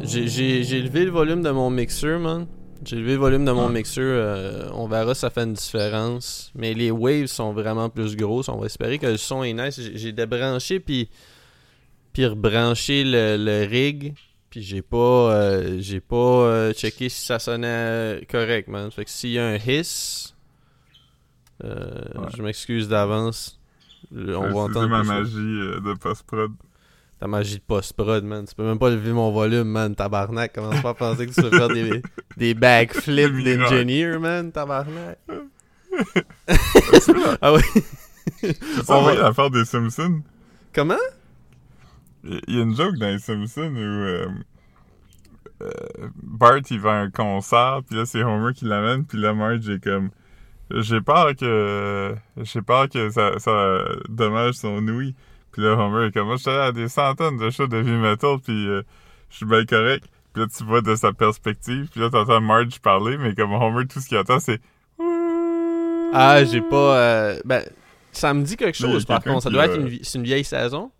Ouais, j'ai- levé le volume de mon mixeur, man. J'ai levé le volume de mon Ah. mixeur. euh, on verra si ça fait une différence. Mais les waves sont vraiment plus grosses. On va espérer que le son est nice. J'ai- débranché puis, puis rebranché le, le rig. Puis j'ai pas, euh, j'ai pas euh, checké si ça sonnait correct, man. Fait que s'il y a un hiss, Ouais. je m'excuse d'avance. On va entendre ma magie de post-prod. Ta magie de post-prod, man. Tu peux même pas lever mon volume, man. Tabarnak. Commence pas à penser que tu peux faire des, des backflips d'engineer, man? Tabarnak. ah oui. Tu On va- l'affaire des Simpsons? Comment? Il y a une joke dans les Simpsons où euh, euh, Bart il va à un concert, puis là c'est Homer qui l'amène, puis là Marge est comme j'ai peur que j'ai peur que ça, ça dommage son ouïe. Puis là Homer est comme moi je suis allé à des centaines de shows de heavy metal, puis euh, je suis bien correct. Puis là tu vois de sa perspective, puis là t'entends Marge parler, mais comme Homer tout ce qu'il entend c'est Ah, j'ai pas. euh, Ben, ça me dit quelque chose, par contre. Ça doit être une, une vieille saison?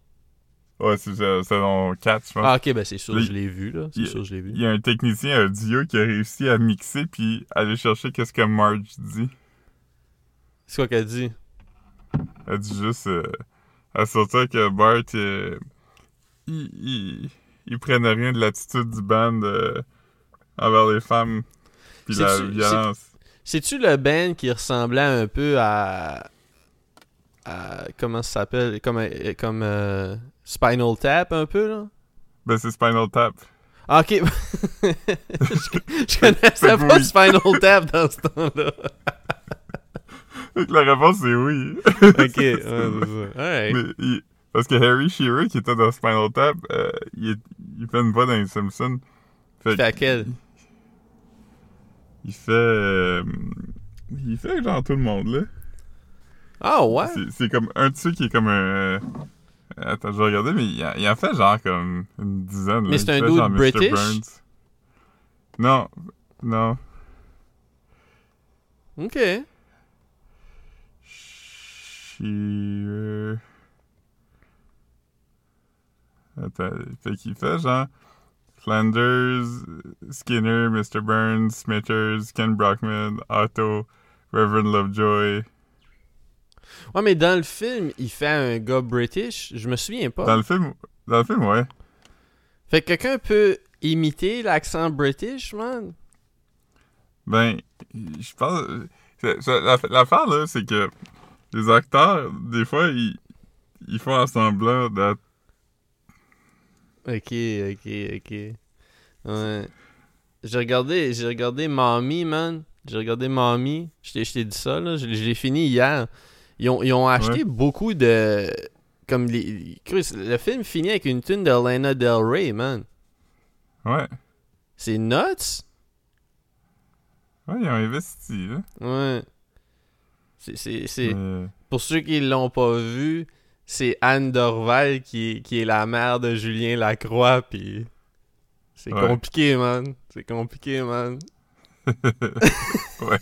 Ouais, c'est saison 4, je pense. Ah, ok, ben c'est sûr, je l'ai vu, là. C'est sûr, je l'ai vu. Il y a un technicien audio qui a réussi à mixer puis aller chercher qu'est-ce que Marge dit. C'est quoi qu'elle dit? Elle dit juste euh, à sortir que Bart euh, il, il, il prenait rien de l'attitude du band euh, envers les femmes puis la violence. C'est-tu le band qui ressemblait un peu à. à comment ça s'appelle Comme, euh, comme euh, Spinal Tap, un peu, là? Ben c'est Spinal Tap. Ah, ok. je, je connaissais pas Spinal Tap dans ce temps-là. Fait La réponse c'est oui. ok, ouais, c'est ça. Mais il- parce que Harry Shearer qui était dans Spinal Tap, euh, il, est- il fait une voix dans les Simpsons. Fait C'était à quel Il fait. euh, il fait genre tout le monde, là. Ah, ouais? C'est- comme un de ceux qui est comme un. euh, Attends, je vais regarder, mais il en, il en fait genre comme une dizaine. Mais c'est un fait dude. British? Burns. Non, non. Ok. Shearer. Attends, fait qu'il fait genre. Flanders, Skinner, Mr. Burns, Smithers, Ken Brockman, Otto, Reverend Lovejoy. Ouais, mais dans le film, il fait un gars british. Je me souviens pas. Dans le film, dans le film, ouais. Fait que quelqu'un peut imiter l'accent british, man? Ben, je pense. L'affaire, là, c'est que les acteurs, des fois, ils, ils font un semblant d'être. Ok, ok, ok. Ouais. J'ai regardé, j'ai regardé Mommy, man. J'ai regardé Mommy. Je t'ai dit ça, là. Je, l'ai- je l'ai fini hier. Ils ont, ils ont acheté Ouais. beaucoup de. Comme les. Chris, le film finit avec une tune de Lana Del Rey, man. Ouais. C'est nuts? Ouais, ils ont investi, là. Ouais. C'est. Pour ceux qui l'ont pas vu, c'est Anne Dorval qui est, qui est la mère de Julien Lacroix, puis c'est Ouais. compliqué, man. C'est compliqué, man. ouais.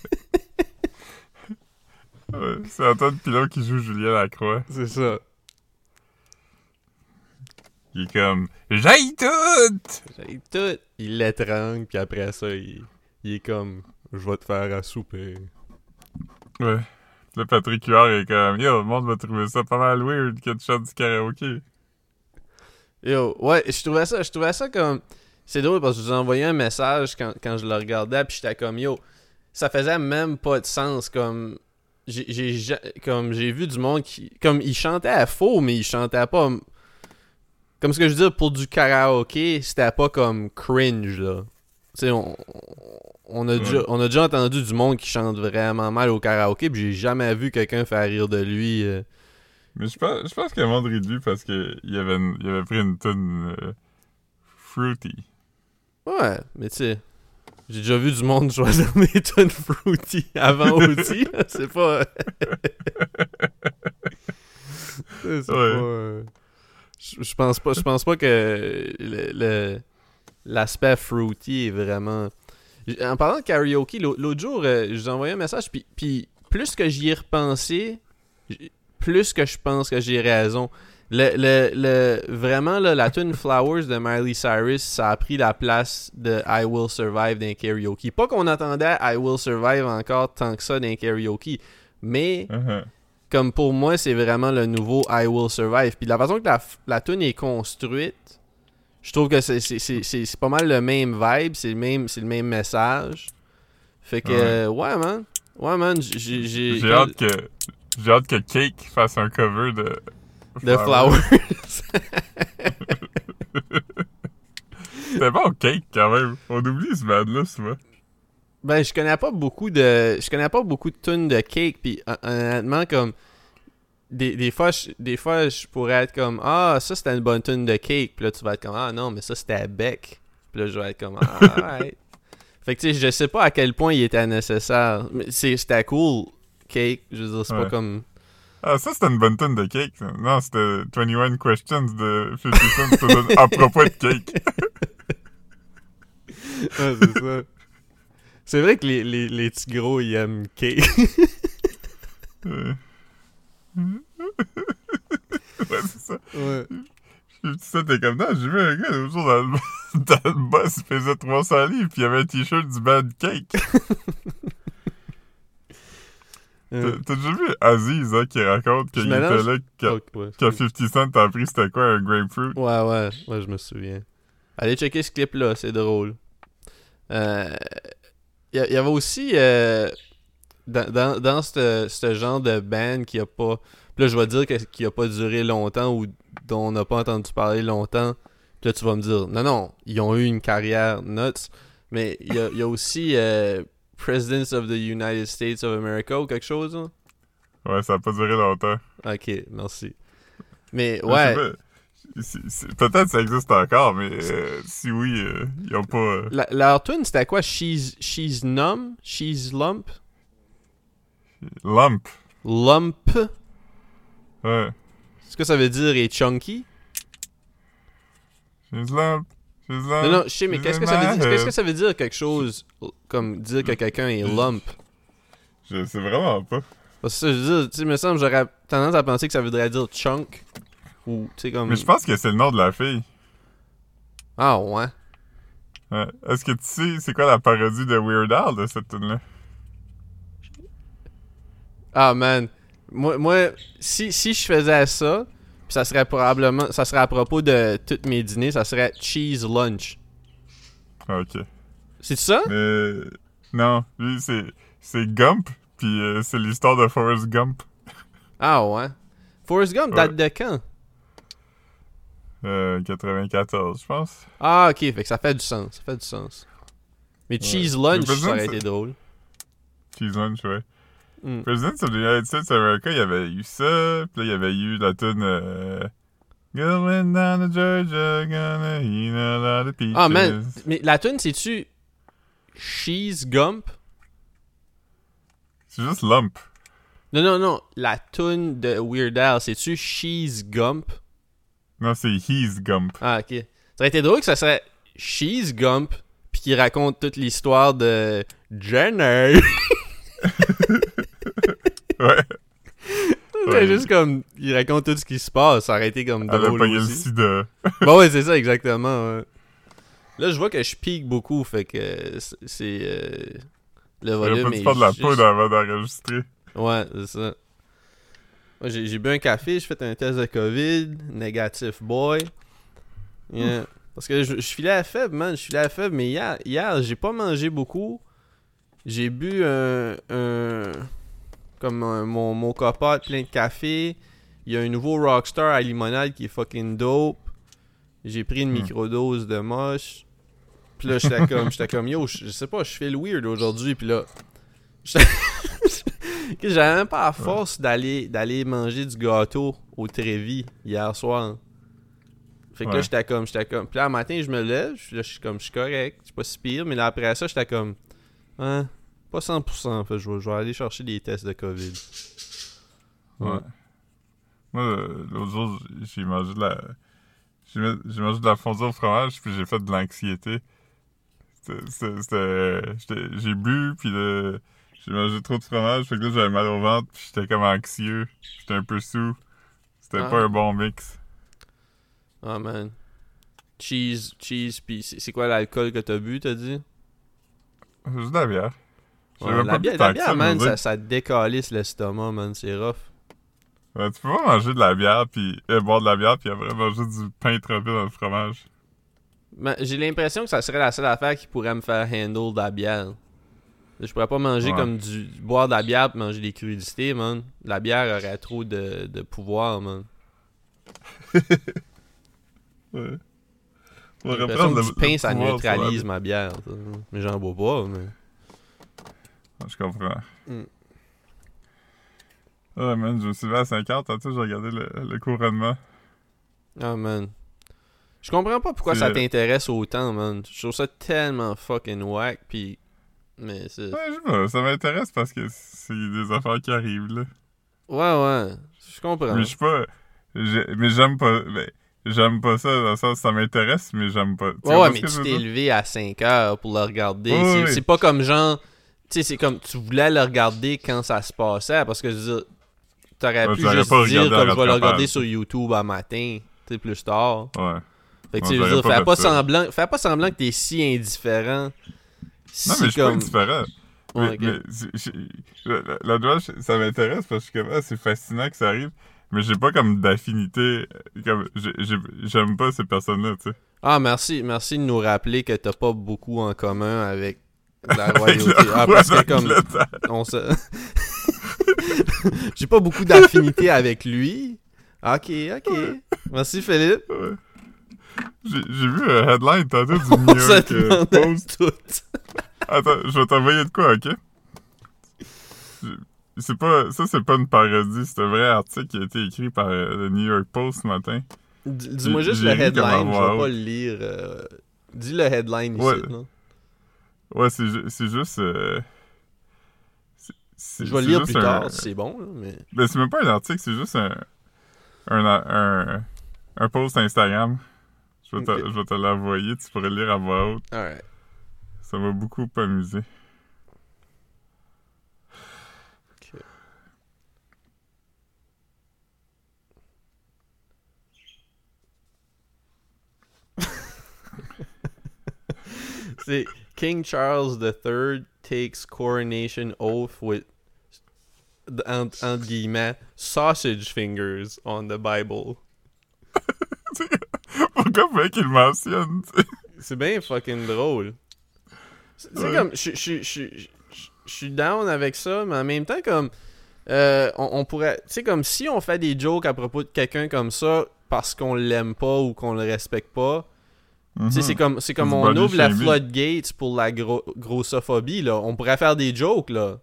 Ouais, C'est Antoine Pilon qui joue Julien Lacroix. C'est ça. Il est comme. J'aille tout! J'ai tout. Il l'étrangle, puis après ça, il, il est comme Je vais te faire à souper. Ouais. Le Patrick Huard est comme. Yo, le monde va trouver ça pas mal weird que tu chantes du karaoké. Yo, ouais, je trouvais ça, je trouvais ça comme. C'est drôle parce que je vous ai envoyé un message quand, quand je le regardais, puis j'étais comme Yo, ça faisait même pas de sens. Comme. J'ai j'ai ja- comme j'ai vu du monde qui. Comme il chantait à faux, mais il chantait pas. Comme ce que je veux dire, pour du karaoké, c'était pas comme cringe, là. Tu sais, on, on, a Ouais. déjà, on a déjà entendu du monde qui chante vraiment mal au karaoké, puis j'ai jamais vu quelqu'un faire rire de lui. euh. Mais je pense, je pense qu'il a vendu de lui parce qu'il avait, il avait pris une tonne euh, fruity. Ouais, mais tu sais, j'ai déjà vu du monde choisir des tunes fruity avant aussi. c'est pas. c'est c'est Ouais. pas. euh, Je je pense pas, je pense pas que le- le- l'aspect fruity est vraiment. En parlant de karaoke, l'au- l'autre jour, euh, je vous un message, puis, puis plus que j'y ai repensé, plus que je pense que j'ai raison. Le, le, le, vraiment, là, la tune Flowers de Miley Cyrus, ça a pris la place de I Will Survive d'un karaoke. Pas qu'on attendait I Will Survive encore tant que ça d'un karaoke, mais Uh-huh. comme pour moi, c'est vraiment le nouveau I Will Survive. Puis la façon que la, la tune est construite, je trouve que c'est, pas mal le même vibe, c'est le même, le même message. Fait que, Ouais. euh, ouais, man. Ouais, man, j'ai... J'ai, hâte que j'ai hâte que Cake fasse un cover de De Flowers. C'était bon Cake quand même. On oublie ce band là souvent. Ben, je connais pas beaucoup de. Je connais pas beaucoup de tunes de cake, puis hon- honnêtement, comme. Des, des fois, je, des fois, je pourrais être comme Ah, ça c'était une bonne tune de cake, puis là tu vas être comme Ah non, mais ça c'était Beck. Puis là je vais être comme Ah, alright. Fait que tu sais, je sais pas à quel point il était nécessaire. Mais c'était cool, cake. Je veux dire, c'est pas comme. Ah ça c'était une bonne tune de Cake. ça. Non, c'était 21 Questions de 50 Cent à propos de Cake. Ouais, c'est ça. C'est vrai que les, les, les petits gros ils aiment cake. ouais, c'est ça. ouais. Ça, t'es comme, non, j'ai vu un gars l'autre jour dans le, dans le boss, il faisait 300 livres, puis il avait un t-shirt du band Cake. Euh, T'as t'as déjà vu Aziz, hein, qui raconte qu'il était là, quand, ok, ouais, quand 50 Cent t'a appris c'était quoi un grapefruit. Ouais, ouais, ouais, je me souviens. Allez checker ce clip-là, c'est drôle. Euh, Il y, a- y avait aussi, euh, dans, dans, dans ce ce genre de band qui a pas... Puis là, je vais dire qui a pas duré longtemps ou dont on n'a pas entendu parler longtemps. Puis là, tu vas me dire, non, non, ils ont eu une carrière nuts. Mais il y a, il y a aussi euh, Presidents of the United States of America ou quelque chose. hein? Ouais, ça a pas duré longtemps. Ok, merci. Mais ouais, Peut-être ça existe encore, mais euh, si oui, euh, ils ont pas... euh, La- leur tune, c'était quoi? She's, she's numb? She's lump? Lump. Lump? Ouais. Ce que ça veut dire est chunky? She's lump. She's lump. Non, non, je sais, mais qu'est-ce que ça veut dire? Qu'est-ce que ça veut dire quelque chose comme dire que quelqu'un est lump? Je sais vraiment pas. Parce que ça, je veux dire, tu sais, me semble, j'aurais tendance à penser que ça voudrait dire chunk. Ou, tu sais, comme. Mais je pense que c'est le nom de la fille. Ah, ouais. Ouais. Est-ce que tu sais c'est quoi la parodie de Weird Al de cette tune là Ah, man. Moi, moi si, si je faisais ça, ça serait probablement. Ça serait à propos de tous mes dîners, ça serait cheese lunch. Ok. C'est ça? Mais non, lui c'est c'est Gump, puis euh, c'est l'histoire de Forrest Gump. Ah, ouais. Forrest Gump Ouais. date de quand? Euh, 94, je pense. Ah, ok, fait que ça fait du sens. Ça fait du sens. Mais cheese lunch, ça aurait été drôle. Cheese Lunch, ouais. Mm. President of the United States of America, il y avait eu ça, puis là, il y avait eu la tune euh, Going down to Georgia, gonna eat a lot of peaches. Ah, man. Mais la tune, c'est-tu Cheese Gump? C'est juste Lump. Non, non, non. La tune de Weird Al, c'est-tu Cheese Gump? Non, c'est He's Gump. Ah, ok. Ça aurait été drôle que ça serait Cheese Gump, puis qu'il raconte toute l'histoire de Jenner. Ouais. C'est Ouais. juste comme, il raconte tout ce qui se passe. Ça aurait été comme Elle a drôle pogné le aussi. sida. Bah ouais, c'est ça, exactement. ouais. Là, je vois que je pique beaucoup, fait que c'est- euh, le Il a volume pas est faire de la juste- poudre avant d'enregistrer. Ouais, c'est ça. Moi, j'ai bu un café, j'ai fait un test de COVID, négatif boy. Yeah. Parce que je, je filais à faible, man, je filais à faible, mais hier, hier j'ai pas mangé beaucoup. J'ai bu un, un- comme un- mon, mon copote plein de café. Il y a un nouveau Rockstar à limonade qui est fucking dope. J'ai pris une Hmm. microdose de moche. Puis là, j'étais comme, j'étais comme, yo, je sais pas, je fais le weird aujourd'hui. Puis là, j'avais même pas la force d'aller d'aller manger du gâteau au Trévis hier soir. Fait que là, Ouais. j'étais comme, j'étais comme. Puis là, un matin, je me lève, je- là, je suis comme, je suis correct, je suis pas si pire. Mais là, après ça, j'étais comme, hein, pas 100%. Fait, je vais, je vais aller chercher des tests de COVID. Ouais. Ouais. Moi, euh, l'autre jour, j'ai mangé de la. J'ai mangé de la fondue au fromage, puis j'ai fait de l'anxiété. J'ai bu, puis j'ai mangé trop de fromage, fait que là, j'avais mal au ventre, puis j'étais comme anxieux. J'étais un peu sous. C'était Ah. pas un bon mix. Ah, man. Cheese, cheese, pis c'est quoi l'alcool que t'as bu, t'as dit? Juste de la bière. Ouais, la bière, la man, ça, ça décalisse l'estomac, man, c'est rough. Ouais, tu peux pas manger de la bière, puis euh, boire de la bière, puis après manger du pain trempé dans le fromage. J'ai l'impression que ça serait la seule affaire qui pourrait me faire handle de la bière. Je pourrais pas manger Ouais. comme du. boire de la bière pis manger des crudités, man. La bière aurait trop de, de pouvoir, man. Ouais. Le- du pain, ça neutralise ma bière. ça. Mais j'en bois pas, mais. Ah, Je comprends. Mm. Ouais, man, je me suis levé à 5 heures, tantôt j'ai regardé le, le couronnement. Ah, man. Je comprends pas pourquoi ça t'intéresse autant, man. Je trouve ça tellement fucking whack, pis. Mais c'est. Ouais, je sais pas, ça m'intéresse parce que c'est des affaires qui arrivent, là. Ouais, ouais. Je comprends. Mais je suis pas... Mais j'aime pas... Ben, j'aime pas ça, dans le sens ça m'intéresse, mais j'aime pas. Tu Ouais, ouais, mais tu t'es levé à 5 heures pour le regarder. C'est pas comme genre. Tu sais, c'est comme tu voulais le regarder quand ça se passait. Parce que je veux dire, t'aurais Ouais, pu juste pas dire comme je vais le regarder sur YouTube à matin. Tu sais, plus tard. Ouais. Fait que tu veux dire, pas fais pas, semblant, fais pas semblant que t'es si indifférent. Non, Si mais je suis comme... pas indifférent. Ouais, Mais, la, ça m'intéresse parce que ah, c'est fascinant que ça arrive, mais j'ai pas comme d'affinité. euh, Comme, j'aime pas ces personnes-là, tu sais. Ah, merci, merci de nous rappeler que t'as pas beaucoup en commun avec la royauté. Ah, parce que comme d'Angleterre. on se... J'ai pas beaucoup d'affinité avec lui. Ok, ok. Merci Philippe. Ouais. J'ai vu un headline tantôt du New York euh, Post. tout. Attends, je vais t'envoyer de quoi, ok? C'est pas, ça, c'est pas une parodie, c'est un vrai article qui a été écrit par euh, le New York Post ce matin. Dis-moi juste le headline, je vais pas le lire. euh, Dis le headline Ouais. ici. là. Ouais, c'est ju- c'est juste. euh, Je vais le lire plus un- tard si c'est bon, là, mais... Ben, c'est même pas un article, c'est juste un, un, un, un post Instagram. Je vais, te, je vais te l'envoyer, tu pourrais le lire à voix haute. Alright. Ça m'a beaucoup amusé. C'est King Charles III takes coronation oath with entre, entre guillemets sausage fingers on the Bible. Pourquoi faut qu'il mentionne? C'est bien fucking drôle. C'est Ouais. comme, je suis down avec ça, mais en même temps, comme, euh, on, on pourrait, tu sais, comme si on fait des jokes à propos de quelqu'un comme ça parce qu'on l'aime pas ou qu'on le respecte pas, sais, Mhm. c'est comme, c'est comme Du on ouvre la shaming. floodgates pour la gro- grossophobie, là. On pourrait faire des jokes, là.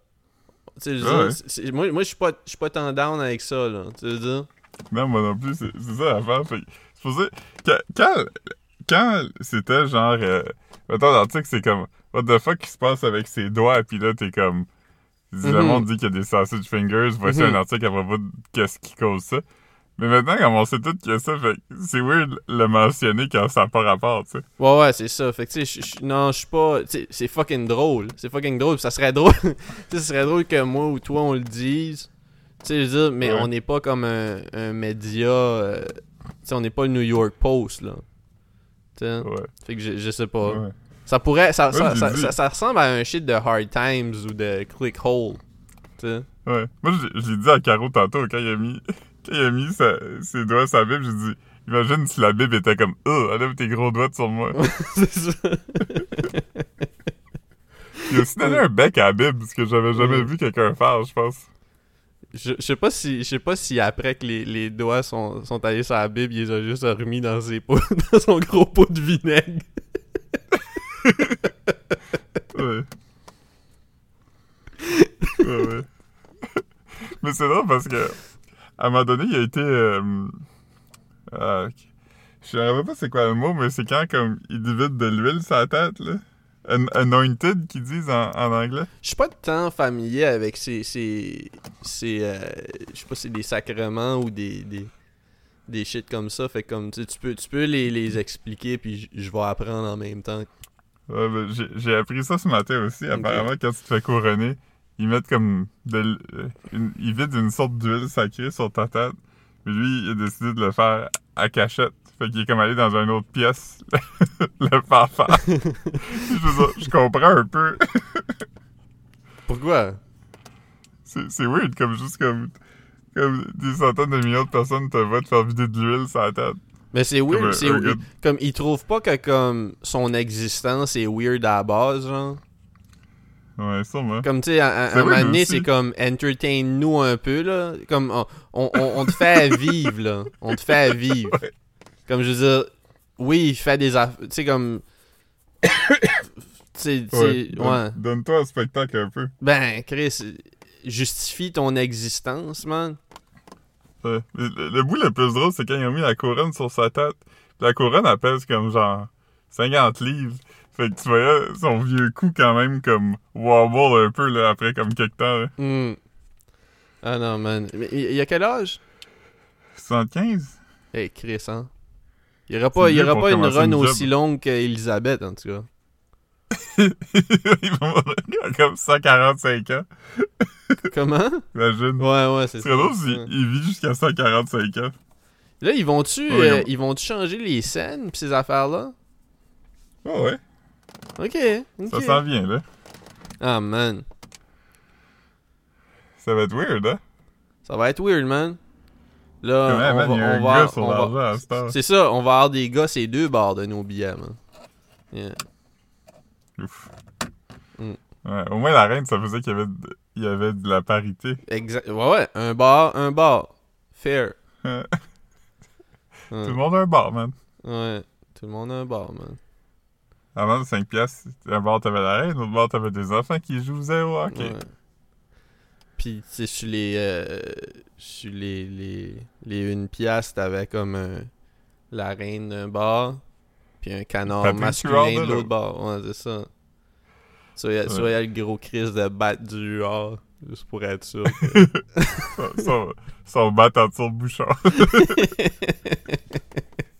Ouais. dire, c'est- moi, moi je suis pas, pas tant down avec ça, là. Tu veux dire? Non, moi non plus, c'est ça l'affaire. C'est pour ça. Quand, quand, quand c'était genre. Euh, mettons, l'article, c'est comme. What the fuck qui se passe avec ses doigts, puis là, t'es comme. Le Mhm. monde dit qu'il y a des sausage fingers, voici Mhm. un article à propos de qu'est-ce qui cause ça. Mais maintenant, comme on sait tout a ça, fait que c'est weird le mentionner quand ça n'a pas rapport, tu sais. Ouais, ouais, c'est ça. Fait que, tu sais, non, je suis pas. c'est fucking drôle. C'est fucking drôle. Ça serait drôle. tu sais, ça serait drôle que moi ou toi, on le dise. Tu sais, je veux dire, mais Ouais. on n'est pas comme un, un média. euh, tu sais, on n'est pas le New York Post, là. Tu sais? Ouais. Fait que je, je sais pas. ouais. Ça pourrait. Ça, ça, ça, ça- ressemble à un shit de Hard Times ou de Clickhole. Tu sais? Ouais. Moi, j'ai- dit à Caro tantôt, quand il a mis, quand il a mis sa- ses doigts sur la Bible, j'ai dit, imagine si la Bible était comme, oh, enlève tes gros doigts sur moi. c'est ça. Il a aussi donné un bec à la Bible, ce que j'avais jamais vu quelqu'un faire, je pense. Je, je sais pas si je sais pas si après que les, les doigts sont, sont allés sur la Bible, il les a juste remis dans ses pots, dans son gros pot de vinaigre. Ouais. ouais, ouais. Mais c'est drôle parce que, à un moment donné, il a été. Euh, euh, je ne sais pas c'est quoi le mot, mais c'est quand comme il divide de l'huile la tête, là. An- anointed, qu'ils disent en, en anglais. Je suis pas tant familier avec ces ces ces euh, je sais pas si c'est des sacrements ou des des des shit comme ça, fait comme tu peux tu peux les, les expliquer puis je- vais apprendre en même temps. Ouais, ben, j'ai- j'ai appris ça ce matin aussi. Apparemment, quand tu te fais couronner, ils mettent comme de euh, une- ils vident une sorte d'huile sacrée sur ta tête. Mais lui, il a décidé de le faire à cachette. Fait qu'il est comme allé dans une autre pièce le faire faire. je, comprends un peu. Pourquoi? C'est weird, comme juste comme, comme des centaines de millions de personnes te voient te faire vider de l'huile sur la tête. Mais c'est weird, c'est Comme, il trouve pas que, comme, son existence est weird à la base, genre. Ouais, sûrement. Comme, tu sais, à, C'est un weird moment donné, c'est comme, entertain-nous un peu, là. Comme, on, on, on- on te fait à vivre, là. On te fait à vivre. Ouais. Comme, je veux dire, oui, il fait des affaires, tu sais, comme... tu sais, Ouais. ouais. Donne- Donne-toi un spectacle un peu. Ben, Chris, justifie ton existence, man. Le, le bout le plus drôle, c'est quand ils ont mis la couronne sur sa tête. La couronne, elle pèse comme genre 50 livres. Fait que tu voyais son vieux cou quand même comme wobble un peu là, après comme quelque temps. là. Hmm. Ah non, man. Mais il il a quel âge? 75? Hey, Chris, hein? Il y aura pas, il y aura pas une run une aussi longue qu'Elisabeth, en tout cas. il va mourir à comme 145 ans, Comment? imagine. Ouais, ouais, c'est ça. drôle s'il il vit jusqu'à 145 ans. Là, ils vont-tu Ouais, euh, ouais. ils vont changer les scènes pis ces affaires-là? Oh ouais, Ok, ça s'en vient là. Ah, man. Ça va être weird, hein? Ça va être weird, man. Là, Ouais, on man, va, il y a on un va- gars sur on va- l'argent à cette heure. C'est ça, on va avoir des gars, ces deux barres de nos billets, man. Yeah. Ouf. Mm. Ouais, au moins la reine, ça faisait qu'il y avait de, il y avait de la parité. Exact. Ouais, ouais, un bar, un bar. Fair. Tout le monde a un bar, man. Ouais, tout le monde a un bar, man. Avant de 5 piastres, un bar t'avais la reine, l'autre bar t'avais des enfants qui jouent zéro hockey. Ouais. Puis, tu sais, sur les, euh, sur les, les, les une pièce, t'avais comme un, la reine d'un bar, puis un canard masculin de l'autre bar. Ouais, c'est ça. Soit il y a- Ouais. soit il y a le gros Chris de battre du Huard, juste pour être sûr. que- Son- son, son bat en dessous le bouchon.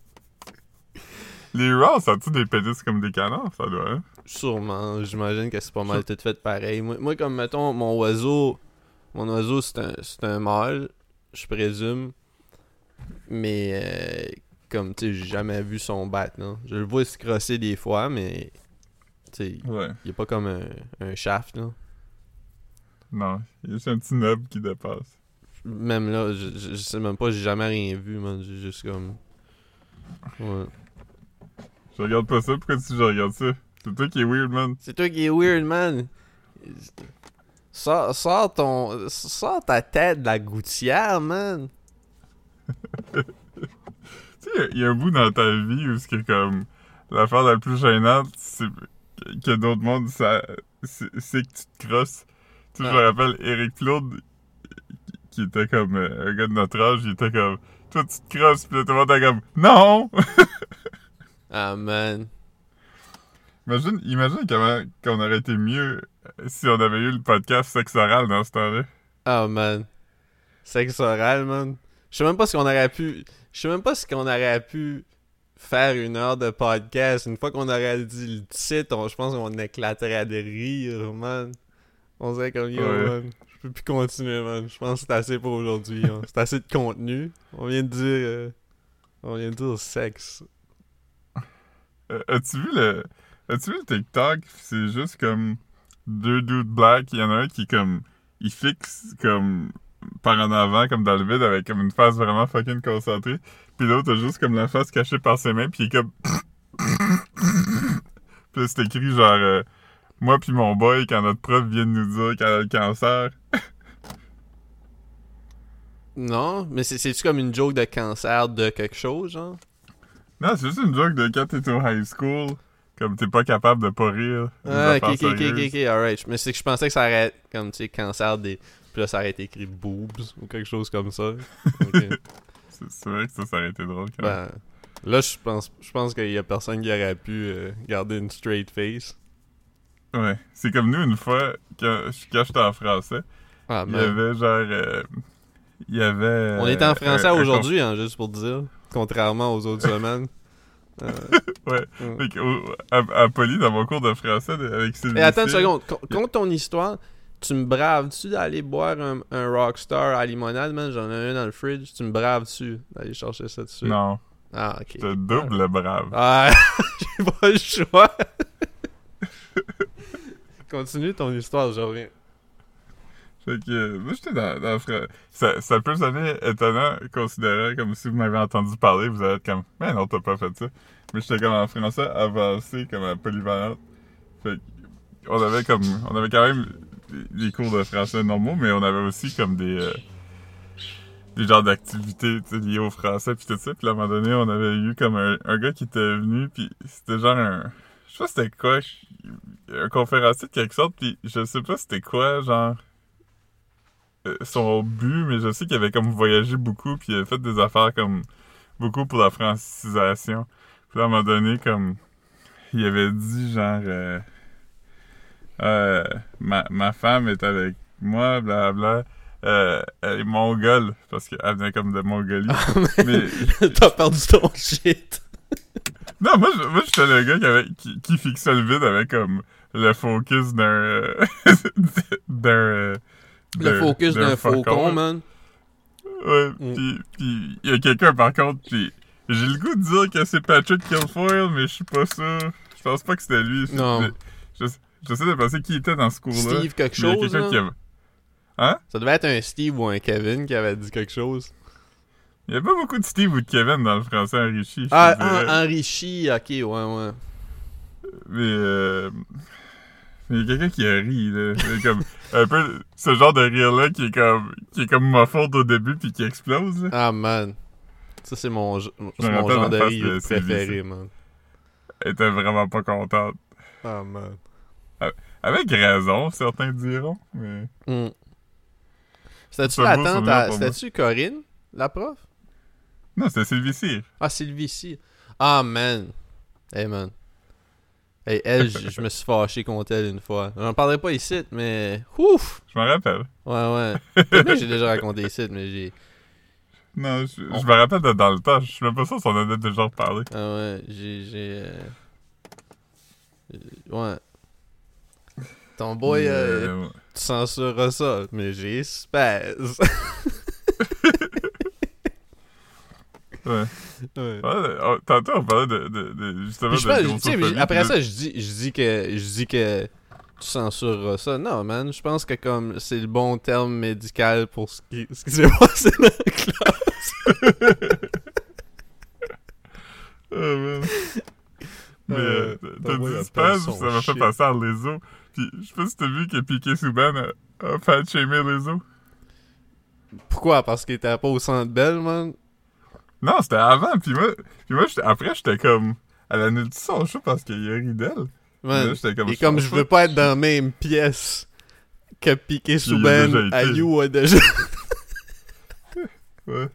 Les Raws, ça tu des pénis comme des canards, ça doit, hein? Sûrement, j'imagine que c'est pas mal tout fait pareil. Moi, moi, comme mettons, mon oiseau, mon oiseau c'est un, c'est un mâle, je présume. Mais euh, comme tu sais, j'ai jamais vu son bat, non? Je le vois se crosser des fois, mais tu sais, Ouais. il est pas comme un, un shaft, là. Non, il y a juste un petit qui dépasse. Même là, je, je, je sais même pas, j'ai jamais rien vu, man. J'ai juste comme. Ouais. Je regarde pas ça, pourquoi tu je regarde ça? C'est toi qui est weird, man. C'est toi qui es weird, man. Sors, sors ton. Sors ta tête de la gouttière, man. Tu sais, il y a un bout dans ta vie où c'est comme l'affaire la plus gênante, c'est que- d'autres mondes, ça, c'est que tu te crosses. Tu sais, je me rappelle Eric Claude, qui était comme euh, un gars de notre âge, il était comme, toi tu te crosses, pis tout le monde était comme, non! Ah, man. imagine, imagine comment qu'on aurait été mieux si on avait eu le podcast sexe oral dans ce temps-là. Ah, man. Sexe oral, man. Je sais même pas ce qu'on aurait pu. Je sais même pas ce qu'on aurait pu faire une heure de podcast. Une fois qu'on aurait dit le titre, on- je pense qu'on éclaterait de rire, man. On serait comme yo, Ouais. man. Je peux plus continuer, man. Je pense que c'est assez pour aujourd'hui. hein. C'est assez de contenu. On vient de dire. euh, on vient de dire sexe. Euh, As-tu vu le. As-tu vu le TikTok? C'est juste comme deux dudes black. Il y en a un qui comme. Il fixe comme par en avant, comme dans le vide, avec comme une face vraiment fucking concentrée. Puis l'autre a juste comme la face cachée par ses mains, puis il est comme. puis c'est écrit genre. euh, moi puis mon boy, quand notre prof vient de nous dire qu'elle a le cancer. Non, mais c'est- c'est-tu comme une joke de cancer de quelque chose, genre? Non, c'est juste une joke de quand t'es au high school. Comme t'es pas capable de pas rire. Ah, ok, ok, ok, ok, ok, alright. Mais c'est que je pensais que ça aurait, comme, tu sais, cancer des... Puis là, ça aurait été écrit boobs ou quelque chose comme ça. Ok. C'est vrai que ça, ça aurait été drôle quand même. ben, là, je pense, je pense qu'il y a personne qui aurait pu euh, garder une straight face. Ouais. C'est comme nous, une fois, quand, quand j'étais en français, Ah, il y avait genre. euh, il y avait. On est en euh, français un aujourd'hui, hein, juste pour te dire. Contrairement aux autres semaines. Euh, Ouais. au- à, à Poly, dans mon cours de français avec Sylvie. Et attends une seconde. Con- Compte ton histoire. tu me braves-tu d'aller boire un, un Rockstar à limonade, man? J'en ai un dans le fridge. Tu me braves-tu d'aller chercher ça dessus? Non, Ah, ok. t'es double brave. Ah, j'ai pas le choix. Continue ton histoire, je reviens. Fait que, euh, moi, j'étais dans, dans fra- ça, ça peut sonner étonnant, considérant comme si vous m'avez entendu parler, vous allez être comme, mais non, t'as pas fait ça. Mais j'étais comme en français avancé, comme à polyvalente. Fait que, on avait comme, on avait quand même des cours de français normaux, mais on avait aussi comme des, euh, des genres d'activités, liées au français pis tout ça. Puis à un moment donné, on avait eu comme un, un gars qui était venu, puis c'était genre un, je sais pas c'était quoi, un conférencier de quelque sorte, puis je sais pas c'était quoi, genre son but, mais je sais qu'il avait comme voyagé beaucoup, puis il avait fait des affaires comme beaucoup pour la francisation. Puis là, à un moment donné, comme il avait dit genre euh, euh, ma, ma femme est avec moi, blablabla. Euh, elle est mongole, parce qu'elle venait comme de Mongolie. mais T'as perdu ton shit. non, moi, je- moi j'étais le gars qui, avait, qui, qui fixait le vide avec comme le focus d'un. euh, d'un. Le focus d'un faucon. man. Ouais, Mm. pis, pis il y a quelqu'un par contre, pis j'ai le goût de dire que c'est Patrick Kilfoyle, mais je suis pas sûr. Je pense pas que c'était lui. Non. Je- je- J'essaie de penser qui était dans ce cours-là. Steve quelque il y a chose, quelqu'un qui avait- Hein? Ça devait être un Steve ou un Kevin qui avait dit quelque chose. Il y a pas beaucoup de Steve ou de Kevin dans le français enrichi. Ah, en- enrichi, ok, ouais, ouais. Mais, euh... Mais il y a quelqu'un qui a ri, là. C'est comme, un peu, ce genre de rire-là qui est comme, qui est comme muffled au début puis qui explose, là. Ah, man. Ça, c'est mon, mon genre de rire Sylvie, préféré, man. Elle était vraiment pas contente. Ah, man. Avec raison, certains diront, mais... Hmm. C'était-tu C'est un la beau tante souvenir à... C'était-tu Corinne, la prof? Non, c'était Sylvie Cyr. Ah, Sylvie ici. Ah, man. Hey, man. Hey, elle, je me suis fâché contre elle une fois. J'en parlerai pas ici, mais... Ouf! Je m'en rappelle. Ouais, ouais. J'ai déjà raconté ici, mais j'ai... Non, je, On- je me rappelle de dans le temps. Je suis même pas sûr si on en a déjà reparlé. Ah ouais, j'ai... j'ai euh, Ouais. Ton boy, euh, euh, tu censureras ça, mais j'ai spaz. ouais. ouais. Ouais, on- tantôt, on parlait de, de, de justement je de après ça, je dis, je dis que, je dis que tu censureras ça. Non, man, je pense que comme c'est le bon terme médical pour ce qui, ce qui s'est passé dans la classe. Man. Mais Euh, euh, t'as dit spaz, ça m'a fait penser à Lezo. Puis je sais pas si t'as vu que Piqué Souban a, a fait shamer Lezo. Pourquoi? Parce qu'il était pas au centre belle, man? Non, c'était avant. Puis moi, puis moi après, j'étais comme. Elle annule son show parce qu'il a ri d'elle. Là, j'étais comme, et comme je veux pas être dans la même pièce que Piqué Souben. Ayou a déjà... Ouais.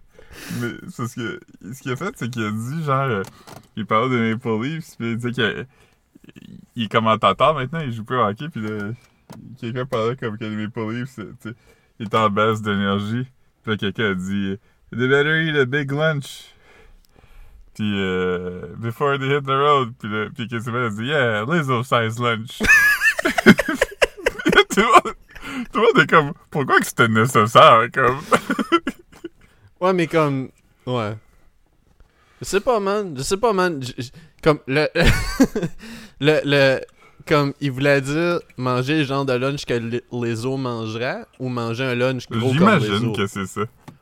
Mais c'est ce que ce qu'il a fait, c'est qu'il a dit genre euh, il parlait de Maple Leafs, puis il dit qu'il il est commentateur maintenant, il joue plus au hockey, puis quelqu'un parlait comme que les Maple Leafs, il est en baisse d'énergie. Puis quelqu'un a dit They better eat a big lunch. Puis euh, before they hit the road, puis là, puis qu'il a dit Yeah, Lizzo size lunch. tout, le monde, tout le monde est comme pourquoi que c'était nécessaire comme? Ouais, mais comme. Ouais. Je sais pas, man. Je sais pas, man. Comme le. le. le. Comme il voulait dire manger le genre de lunch que le- les os mangeraient ou manger un lunch gros comme les J'imagine que c'est ça.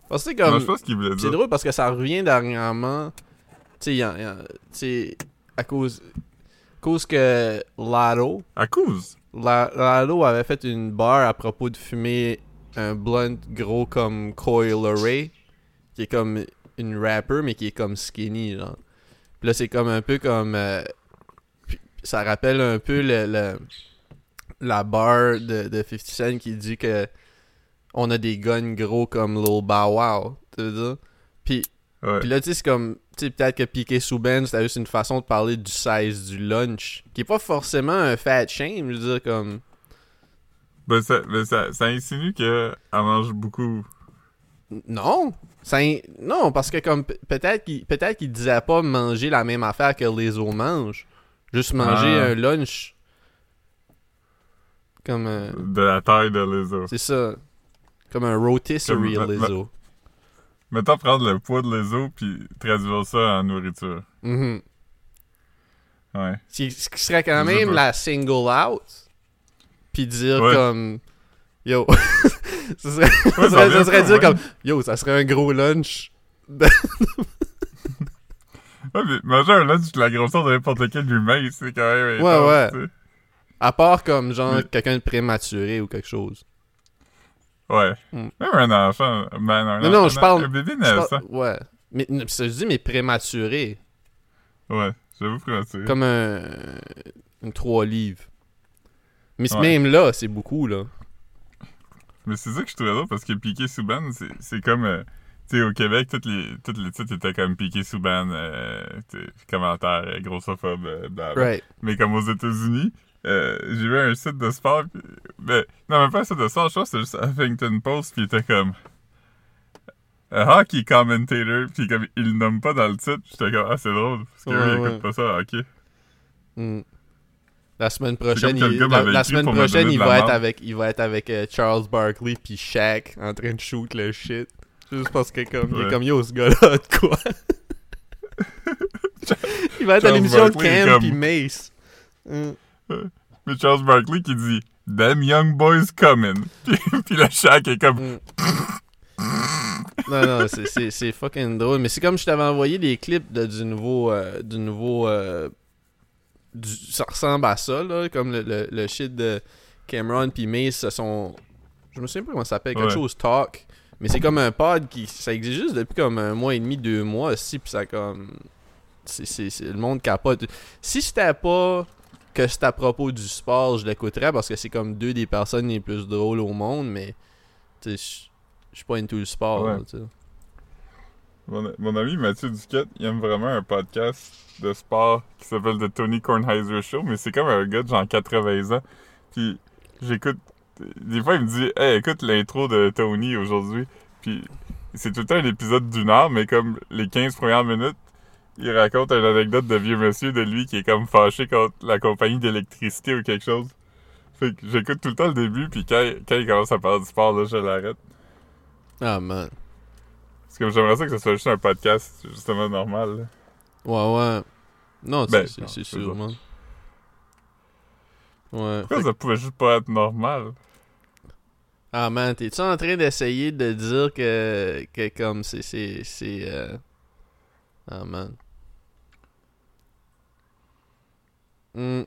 Parce que c'est Non, comme. je pense qu'il voulait C'est dire. drôle parce que ça revient dernièrement. Tu sais, à cause. À cause que Lado. À cause? La- Lalo avait fait une barre à propos de fumer un blunt gros comme Coil Ray, qui est comme une rapper, mais qui est comme skinny, genre. Puis là, c'est comme un peu comme... euh, ça rappelle un peu le, le- la barre de, de 50 Cent qui dit que on a des guns gros comme Lil Bow Wow, tu veux dire? Puis Ouais. puis là, tu sais, c'est comme. Tu sais, peut-être que Piqué Souben, c'était juste une façon de parler du size du lunch. Qui est pas forcément un fat shame, je veux dire, comme. Ben, ça, ben, ça, ça insinue qu'elle mange beaucoup. Non! Ça in- Non, parce que comme. pe- Peut-être qu'il peut-être qu'il disait pas manger la même affaire que les autres mangent. Juste manger Ah. un lunch. Comme un... De la taille de l'ISO. C'est ça. Comme un rotisserie Comme- l'ISO. Mettons prendre le poids de l'ISO puis traduire ça en nourriture. Mhm. Ouais. Ce qui serait quand même la single out. Puis dire Ouais. comme. Yo. ça serait, Ouais, ça serait, ça ça serait vient dire comme. Yo, ça serait un gros lunch. Ouais, mais manger un lunch de la grosseur de n'importe quel humain, c'est quand même. Ouais, ouais. À part comme genre quelqu'un de prématuré ou quelque chose. Ouais. Mm. Même un enfant. Ben, un Non, non, je parle- Un bébé naissant. Ouais. Mais je dis, mais prématuré. Ouais, j'avoue prématuré. Comme un. Une 3 livres. Mais Ouais. même là, c'est beaucoup, là. Mais c'est ça que je trouvais drôle parce que Piqué Souban, c'est c'est comme. euh, tu sais, au Québec, toutes les, toutes les titres étaient comme Piqué Souban, euh, commentaire euh, grossophobe, euh, blablabla. Right. Mais comme aux États-Unis, euh, j'ai vu un site de sport. Pis, ben, non, même pas un site de sport, je pense que c'était juste Huffington Post, puis il était comme. A hockey commentator, puis comme il le nomme pas dans le titre, j'étais comme, ah, c'est drôle, parce que Ouais, eux, ils ouais. écoutent pas ça, ok. Mm. La semaine prochaine, il, la, semaine prochaine, il va, être avec, il va être avec euh, Charles Barkley puis Shaq en train de shoot le shit. Juste parce que comme, il est comme yo, ce gars-là de quoi? il va être à Charles l'émission de Barkley est Cam comme- puis Mace. Mm. Mais Charles Barkley qui dit, Them young boys coming. Puis, puis le Shaq est comme, Mm. non, non, c'est- fucking drôle. Mais c'est comme je t'avais envoyé des clips de, du nouveau. euh, du nouveau euh, du- ça ressemble à ça, là. Comme le, le, le shit de Cameron puis Mace, ce sont. Je me souviens pas comment ça s'appelle. Quelque Ouais. chose Talk. Mais c'est comme un pod qui. Ça existe juste depuis comme un mois et demi, deux mois aussi. Puis ça comme. c'est- le monde capote. Si c'était pas que c'est à propos du sport, je l'écouterais parce que c'est comme deux des personnes les plus drôles au monde, mais je- suis pas into le sport. Ouais. là. Mon, mon ami Mathieu Duquette, il aime vraiment un podcast de sport qui s'appelle The Tony Kornheiser Show, mais c'est comme un gars de genre 80 ans. Puis j'écoute. Des fois, il me dit Hey, écoute l'intro de Tony aujourd'hui. Puis c'est tout le temps un épisode d'une heure, mais comme les 15 premières minutes, il raconte une anecdote de vieux monsieur de lui qui est comme fâché contre la compagnie d'électricité ou quelque chose. Fait que j'écoute tout le temps le début, puis quand, quand il commence à parler du sport, là, je l'arrête. Ah man. Parce que j'aimerais ça que ce soit juste un podcast, justement, normal. là. Ouais, ouais. Non, Ben, c'est sûr, man. Ouais. Pourquoi ça pouvait juste pas être normal? Ah man, t'es-tu en train d'essayer de dire que, que comme c'est. c'est, c'est euh... Ah man. Hmm.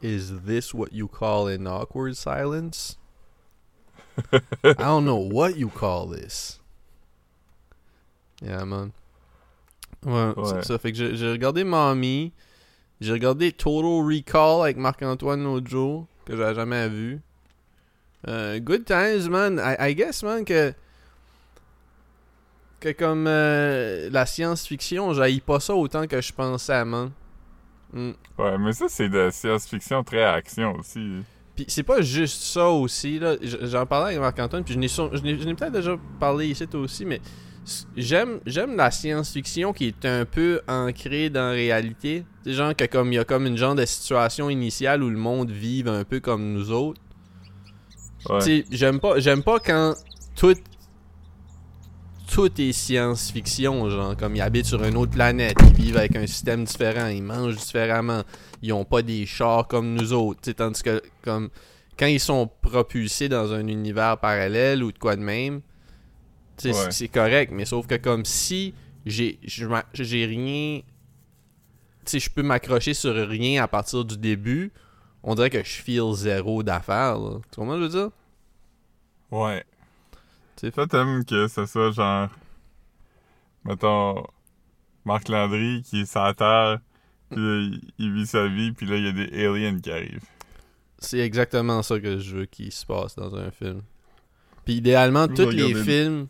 Is this what you call an awkward silence? I don't know what you call this. Yeah, man. Ouais, Ouais. c'est ça. Fait que j'ai regardé Mommy. J'ai regardé Total Recall avec Marc-Antoine l'autre jour, que j'avais jamais vu. Euh, good times, man. I, I guess, man, que. Que comme euh, la science-fiction, j'haïs pas ça autant que je pensais, man. Mm. Ouais, mais ça, c'est de science-fiction très action aussi. Puis c'est pas juste ça aussi, là. J'en parlais avec Marc-Antoine, puis je n'ai sur- peut-être déjà parlé ici toi aussi, mais j'aime j'aime la science-fiction qui est un peu ancrée dans la réalité. C'est genre que comme il y a comme une genre de situation initiale où le monde vive un peu comme nous autres. Ouais. J'aime pas j'aime pas quand tout tout est science-fiction, genre comme ils habitent sur une autre planète, ils vivent avec un système différent, ils mangent différemment, ils ont pas des chars comme nous autres, tu sais, tandis que comme quand ils sont propulsés dans un univers parallèle ou de quoi de même, Ouais. c'est- correct, mais sauf que comme si j'ai rien tu je peux m'accrocher sur rien à partir du début, on dirait que je feel zéro d'affaires. Tu comprends ce que je veux dire? Ouais. Sais, Toi, t'aimes que ce soit genre. Mettons. Marc Landry qui est sur Terre, puis là, il, vit sa vie, puis là, il y a des aliens qui arrivent. C'est exactement ça que je veux qu'il se passe dans un film. Puis idéalement, tous les films.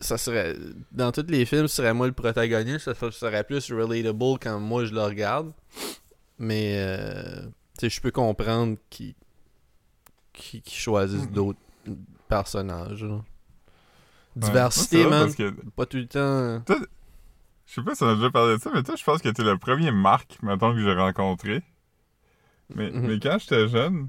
Ça serait. Dans tous les films, ce serait moi le protagoniste. Ça serait plus relatable quand moi je le regarde. Mais. euh, tu sais, je peux comprendre qu'ils qu'ils choisissent Mhm. d'autres là. Ouais. Diversité, man. Parce que Pas tout le temps. Je sais pas si on a déjà parlé de ça, mais toi, je pense que t'es le premier Marc, mettons, que j'ai rencontré. Mais, Mhm. mais quand j'étais jeune,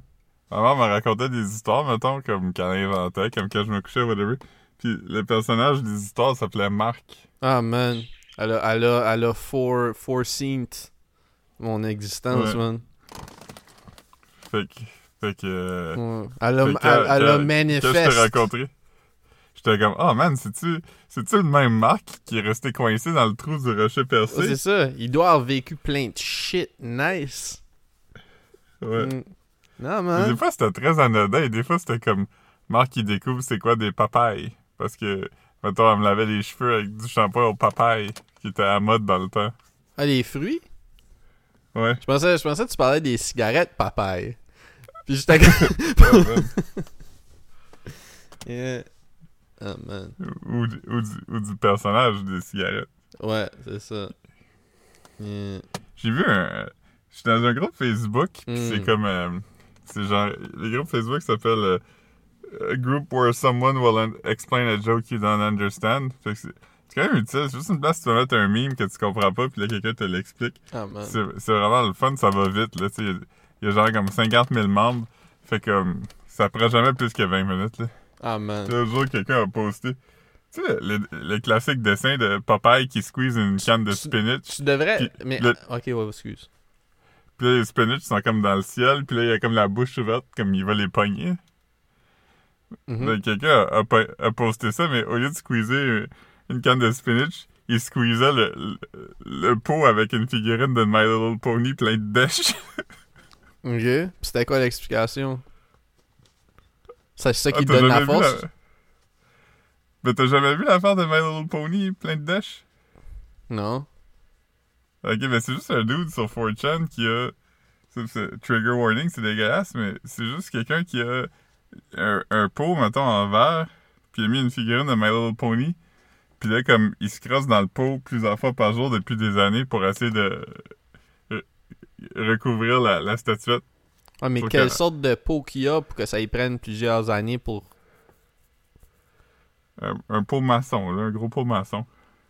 ma mère me racontait des histoires, mettons, comme qu'elle inventait, comme quand je me couchais, whatever. Puis le personnage des histoires s'appelait Marc. Ah, man. Elle a, elle a, elle a fore- foreseen mon existence, Ouais. man. Fait que. Fait que. euh, Ouais. Elle a, Fait elle, que elle a quand- Quand je t'ai rencontré, j'étais comme, oh man, c'est-tu, c'est-tu le même Marc qui est resté coincé dans le trou du rocher Ouais, percé? c'est ça. Il doit avoir vécu plein de shit nice. ouais. Mm. Non, Mais man. Des fois, c'était très anodin et des fois, c'était comme Marc qui découvre c'est quoi des papayes. Parce que, mettons, elle me lavait les cheveux avec du shampoing au papaye qui était à la mode dans le temps. Ah, les fruits? Ouais. Je pensais, je pensais que tu parlais des cigarettes papaye. Puis j'étais man. Yeah. Ah, man. ou, du- ou, du, ou du personnage des cigarettes. Ouais, c'est ça. Yeah. J'ai vu un. Je suis dans un groupe Facebook, pis Mm. c'est comme. euh, c'est genre. Le groupe Facebook s'appelle euh, A Group Where Someone Will un- Explain a Joke You Don't Understand. Fait que c'est c'est quand même utile. C'est juste une place où tu peux mettre un meme que tu comprends pas, puis là, quelqu'un te l'explique. Man. C'est c'est vraiment le fun, ça va vite. là, tu sais, Il y, a- genre comme 50 000 membres. Fait que ça prend jamais plus que 20 minutes. Là. Ah, man. L'autre jour, quelqu'un a posté. Tu sais, le, le classique dessin de Popeye qui squeeze une canne de Tu- spinach. Tu devrais... Mais... le- Ok, ouais, excuse. Puis là, les spinach sont comme dans le ciel. Puis là, il y a comme la bouche ouverte, comme il va les pogner. Là, quelqu'un a, a po- a posté ça, mais au lieu de squeezer une canne de spinach, il squeezait le, le, le pot avec une figurine de My Little Pony plein de dèches. Ok. C'était quoi l'explication? C'est ça Ah, qui t'as donne la force? la- Mais t'as jamais vu l'affaire de My Little Pony plein de dèches? Non. Ok, mais c'est juste un dude sur 4chan qui a. trigger warning, c'est dégueulasse, mais c'est juste quelqu'un qui a un, un pot, mettons, en verre, puis il a mis une figurine de My Little Pony. Puis là, comme il se crosse dans le pot plusieurs fois par jour depuis des années pour essayer de recouvrir la, la statuette. Ah, mais quelle que- sorte de pot qu'il y a pour que ça y prenne plusieurs années pour... Un, un pot maçon, là, un gros pot maçon.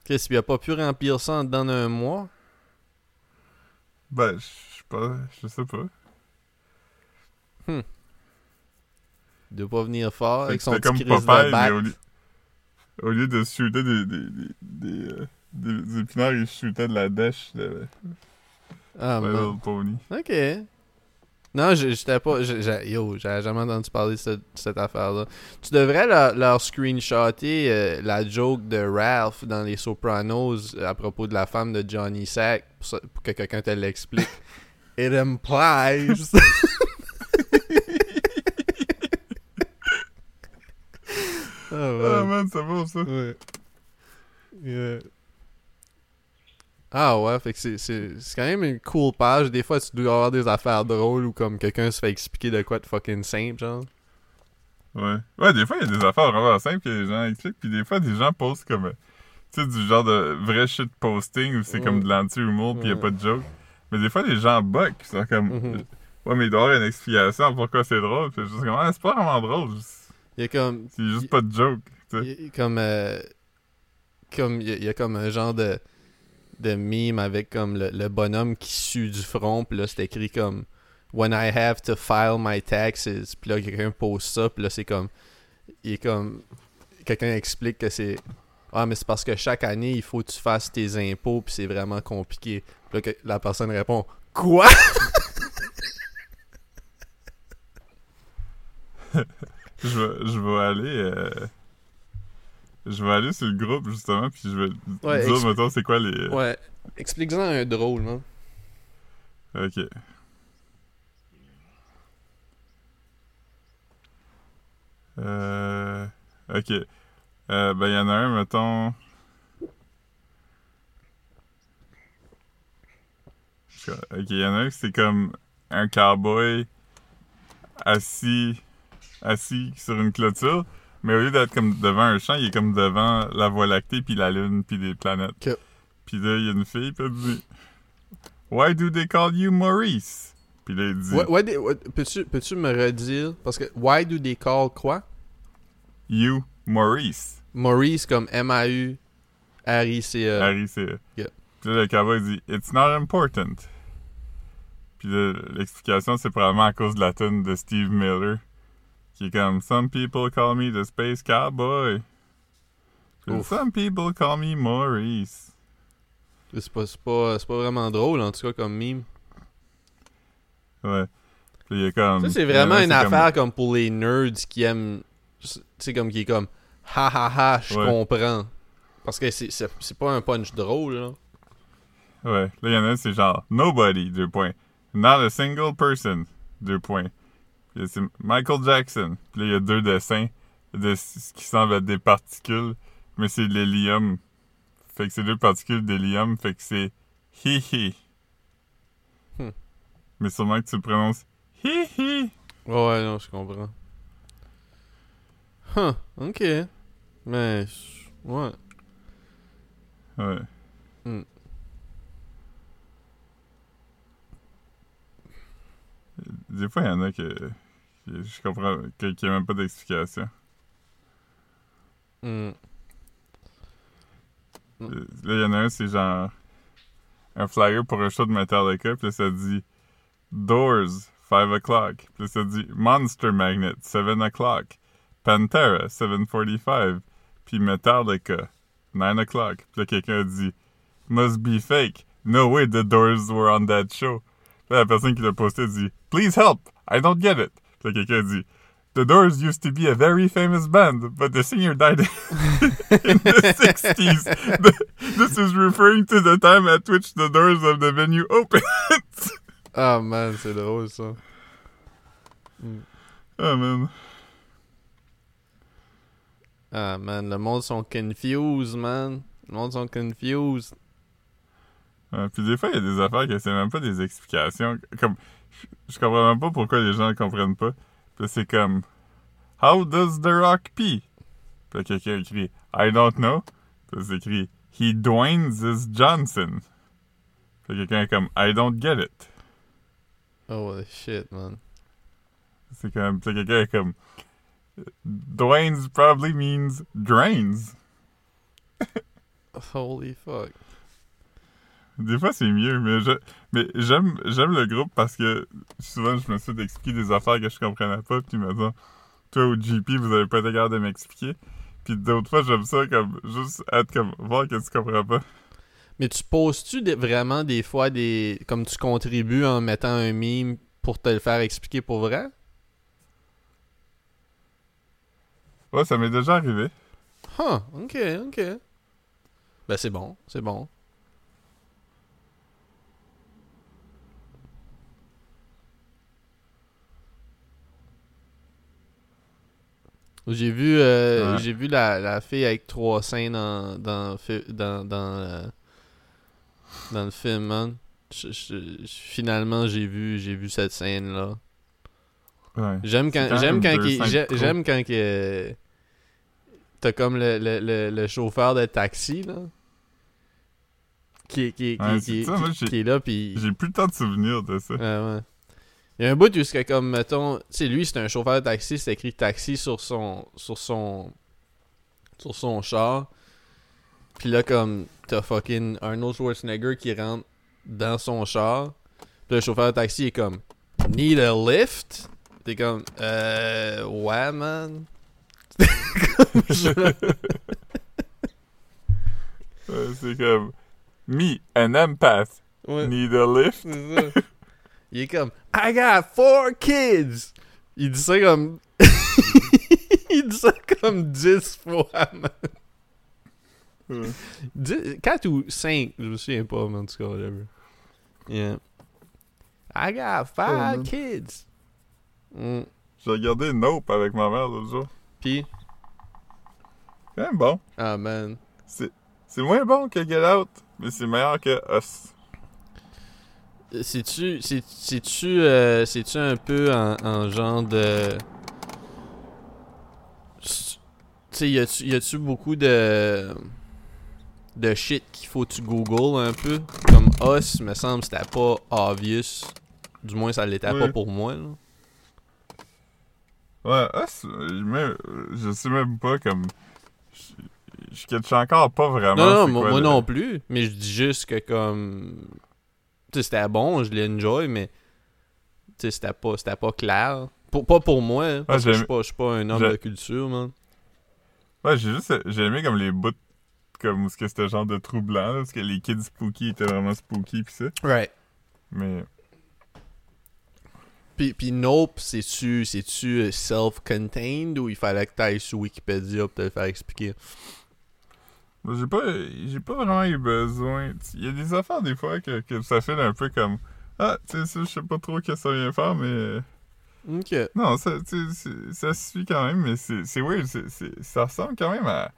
Qu'est-ce qu'il a pas pu remplir ça en dedans d'un mois? Ben, je sais pas, je sais pas. Il doit pas venir fort avec son petit comme Popeye, de bac. au lieu, au lieu de shooter des, des, des, des, euh, des- des épinards, il shootait de la dèche de Ah, My man. Pony. Ok. Non, j'étais pas. Yo, j'avais jamais entendu parler de cette, cette affaire-là. Tu devrais leur, leur screenshotter euh, la joke de Ralph dans Les Sopranos à propos de la femme de Johnny Sack pour, ça- pour que quelqu'un te l'explique. It implies. oh, Ah ouais. man, c'est bon ça. Ouais. Yeah. Ah ouais, fait que c'est, c'est, c'est quand même une cool page. Des fois, tu dois avoir des affaires drôles ou comme quelqu'un se fait expliquer de quoi de fucking simple, genre. Ouais. Ouais, des fois, il y a des affaires vraiment simples que les gens expliquent, puis des fois, des gens postent comme, euh, tu sais, du genre de vrai shit posting où c'est comme de l'anti-humour puis il Ouais. a pas de joke. Mais des fois, les gens bug, ils sont comme, Mhm. ouais, mais il doit y avoir une explication pourquoi c'est drôle. Suis juste comme, ah, c'est pas vraiment drôle, Il y a comme. c'est juste pas de joke, tu sais. comme. euh, comme il y, a, il y a comme un genre de. De meme avec comme le, le bonhomme qui sue du front, puis là c'est écrit comme. When I have to file my taxes. Puis là, quelqu'un pose ça, puis là c'est comme. Il est comme. Quelqu'un explique que c'est. Ah, mais c'est parce que chaque année, il faut que tu fasses tes impôts, puis c'est vraiment compliqué. Puis là, que- la personne répond Quoi? Je vais, je aller. euh, Je vais aller sur le groupe, justement, puis je vais Ouais, dire, mettons, c'est quoi les. Ouais. Explique-en un drôle, man. Ok. Euh. Ok. Euh, ben, il y en a un, mettons. Ok, il y en a un qui c'est comme un cowboy assis, assis sur une clôture, mais au lieu d'être comme devant un champ, il est comme devant la Voie lactée, puis la Lune, puis des planètes. Puis là, il y a une fille, puis elle dit Why do they call you Maurice? Puis là, il dit des- ouais, peux-tu, peux-tu me redire Parce que why do they call quoi? You Maurice. Maurice comme M-A-U. R-I-C-E. R-I-C-E. Yeah. Puis là, le cowboy dit It's not important. Puis l'explication, c'est probablement à cause de la tune de Steve Miller. Qui est comme Some people call me the space cowboy. Ouf. Some people call me Maurice. C'est pas, pas, c'est pas vraiment drôle, en tout cas, comme meme. Ouais. Puis il est comme. Ça, c'est vraiment Ouais, une c'est comme- affaire comme pour les nerds qui aiment. Tu sais, comme qui est comme. Ha ha ha, je Ouais. comprends. Parce que c'est- c'est c'est pas un punch drôle, là. Ouais. Là, il y en a un, c'est genre Nobody, deux points. Not a single person, deux points. C'est Michael Jackson. Puis là, il y a deux dessins de ce qui semble être des particules, mais c'est de l'hélium. Fait que c'est deux particules d'hélium, fait que c'est hi-hi. Hmm. Mais sûrement que tu le prononces hi-hi. Ouais, non, je comprends. Huh, ok. Mais. Ouais. Ouais. Hmm. Des fois, il y en a que je comprends, qu'il n'y a même pas d'explication. Hmm. Euh, Là, il y en a un, c'est genre un flyer pour un show de Metallica, puis là, ça dit Doors, 5 o'clock. Puis là, ça dit Monster Magnet, 7 o'clock. Pantera, 7.45. Puis Metallica, 9 o'clock. Puis là, quelqu'un a dit Must be fake. No way the Doors were on that show. Puis là, la personne qui l'a posté dit Please help, I don't get it. Là, quelqu'un dit The Doors used to be a very famous band, but the singer died in the 60s. The- this is referring to the time at which the doors of the venue opened. Ah, man, c'est drôle, ça. oh man. Ah, man, le monde sont confused, man. Le monde sont confused. Ouais, puis des fois, il y a des affaires que c'est même pas des explications. Comme, je, comprends même pas pourquoi les gens ne comprennent pas. Puis c'est comme, How does The Rock pee? Puis quelqu'un écrit, I don't know. Puis c'est écrit, He Dwayne's is Johnson. Puis quelqu'un est comme, I don't get it. Oh, shit, man. C'est comme, puis quelqu'un est comme, Dwayne's probably means drains. Holy fuck. Des fois, c'est mieux, mais je, mais j'aime, j'aime le groupe parce que souvent, je me suis d'expliquer des affaires que je comprenais pas, puis maintenant, toi ou JP, vous avez pas été capable de m'expliquer. Puis d'autres fois, j'aime ça comme, juste être comme, voir que tu comprends pas. Mais tu poses-tu des- vraiment des fois des. Comme tu contribues en mettant un meme pour te le faire expliquer pour vrai? Ouais, ça m'est déjà arrivé. Huh, ok, ok. Ben c'est bon, c'est bon. J'ai vu, euh, Ouais. j'ai vu la, la fille avec trois seins dans, dans, dans, dans, euh, dans le film, man. Je- je- finalement, j'ai vu, j'ai vu cette scène-là. Ouais. J'aime quand, j'aime quand, trop. j'aime quand que t'as comme le, le, le, le chauffeur de taxi là, qui, qui, qui, Ouais, qui, c'est ça, moi, qui est là puis J'ai plus tant de souvenirs de ça. Ouais, ouais. Il y a un bout où c'est comme mettons, tu sais lui c'est un chauffeur de taxi, c'est écrit taxi sur son sur son sur son char. Puis là comme t'as fucking Arnold Schwarzenegger qui rentre dans son char. Puis le chauffeur de taxi est comme Need a lift? T'es comme Euh ouais man. Comme je- Ouais, c'est comme, me, an empath, Ouais. need a lift. C'est ça. Il est comme I got four kids. Il dit ça comme Il dit ça comme 10 fois, man. Ouais. 10 4 ou 5, je me souviens pas, mais en tout cas, whatever. Yeah. I got five Oh, man. kids. Mm. J'ai regardé Nope avec ma mère l'autre jour. Pis, Quand même bon. ah man. C'est moins bon que Get Out, mais c'est meilleur que Us. C'est-tu c'est- c'est-tu euh, c'est-tu un peu en, en genre de tu sais y a-tu beaucoup de de shit qu'il faut que tu googles un peu? Comme Us me semble c'était pas obvious du moins ça l'était pas pour moi là. Ouais, Us, même, je sais même pas comme. je catch encore pas vraiment. Non, non, moi, non plus. Mais je dis juste que comme. C'était bon, je l'ai enjoy, mais. Tu sais, c'était pas, c'était pas clair. Pour, pas pour moi, hein, parce que je suis pas, pas un homme de culture, man. Ouais, j'ai juste. J'ai aimé comme les bouts. Comme où ce que c'était genre de troublant, là, parce que les kids spooky étaient vraiment spooky, pis ça. Right. Mais. Puis, puis Nope, c'est-tu, c'est-tu self-contained ou il fallait que t'ailles sur Wikipédia pour te le faire expliquer? J'ai pas, j'ai pas vraiment eu besoin. Il y a des affaires des fois que, que ça fait un peu comme Ah, tu sais, je sais pas trop ce que ça vient faire, mais. Ok. Non, ça, tu ça suit quand même, mais c'est c'est weird. ça ressemble quand même à,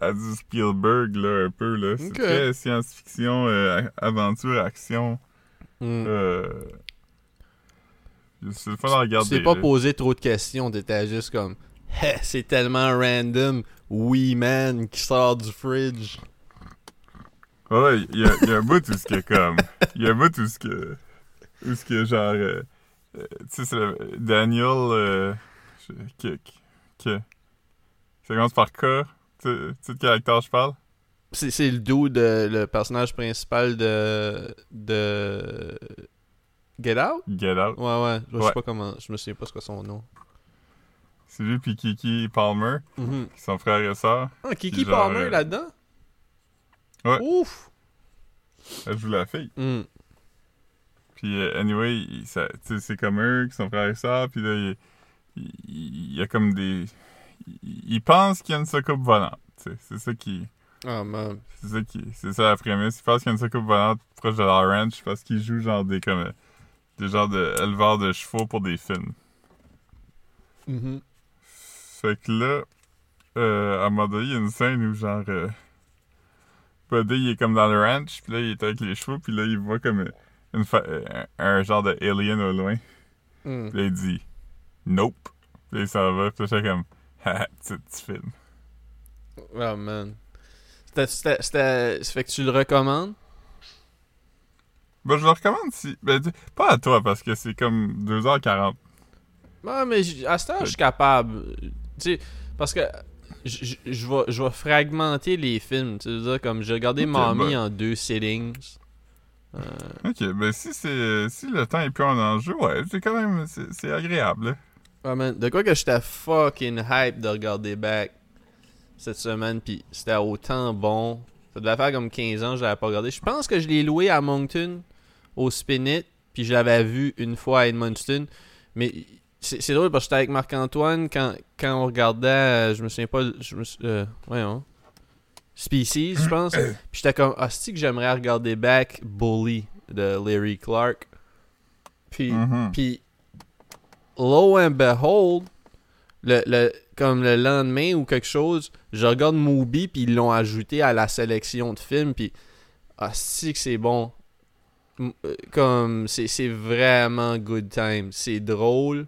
à, du Spielberg, là, un peu. là. C'est très science-fiction, euh, aventure, action. Hmm. Euh... C'est le fun à Tu regarder. t'es pas là. posé trop de questions, t'étais juste comme Heh, c'est tellement random, oui man qui sort du fridge. Ouais, il y y a un bout où ce que comme. Il y a un bout où ce que. Où ce que genre. euh, euh, tu sais, c'est le- Daniel. Euh, que, que, Ça commence par K. Tu sais- tu sais de quel acteur je parle? C'est, c'est le dude, de, le personnage principal de de Get Out? Get Out. Ouais ouais, je sais Ouais. pas comment, je me souviens pas ce que son nom. C'est lui puis Kiki Palmer, Mhm. qui sont frères et sœurs. Ah, Kiki genre, Palmer euh, là-dedans? Ouais. Ouf! Elle joue la fille. Hmm. Puis, euh, anyway, c'est comme eux qui sont frères et sœurs. Puis là, il, il- il y a comme des. Il, il pense qu'il y a une soucoupe volante. C'est ça qui. Ah man. C'est ça qui. C'est ça la prémisse. Il pense qu'il y a une soucoupe volante proche de la ranch parce qu'il joue genre des comme. Des genres de éleveurs de chevaux pour des films. Mhm. Fait que là, euh, à un moment donné, il y a une scène où genre. Euh, Buddy, il est comme dans le ranch, puis là, il est avec les chevaux, puis là, il voit comme une fa- euh, un, genre de alien au loin. Hmm. Puis là, il dit Nope. Puis là, il s'en va. Puis là, j'étais comme Haha, petit, film. Oh man. C'était, fait que tu le recommandes? Ben, je le recommande si. Ben, pas à toi, parce que c'est comme 2h40. Ouais, mais à ce temps, je suis capable. Tu sais, parce que je je- je vais je vais fragmenter les films. Tu veux dire, comme j'ai regardé Ok, Mommy ben. en deux sittings. Euh, Ok, ben, si c'est si le temps est plus en enjeu, ouais, c'est quand même. C'est c'est agréable. là. ouais, man, de quoi que j'étais fucking hype de regarder back cette semaine, puis c'était autant bon. Ça devait faire comme 15 ans que je l'avais pas regardé. Je pense que je l'ai loué à Moncton, au Spinit, puis je l'avais vu une fois à Edmundston. Mais c'est c'est drôle parce que j'étais avec Marc-Antoine quand, quand on regardait, euh, je me souviens pas, je me euh, voyons, Species, je pense. Puis j'étais comme, ah, que j'aimerais regarder back Bully de Larry Clark. Puis, Mhm. puis lo and behold, le, le, comme le lendemain ou quelque chose, je regarde Mubi puis ils l'ont ajouté à la sélection de films puis ah que c'est bon? Euh, Comme c'est c'est vraiment good time, c'est drôle.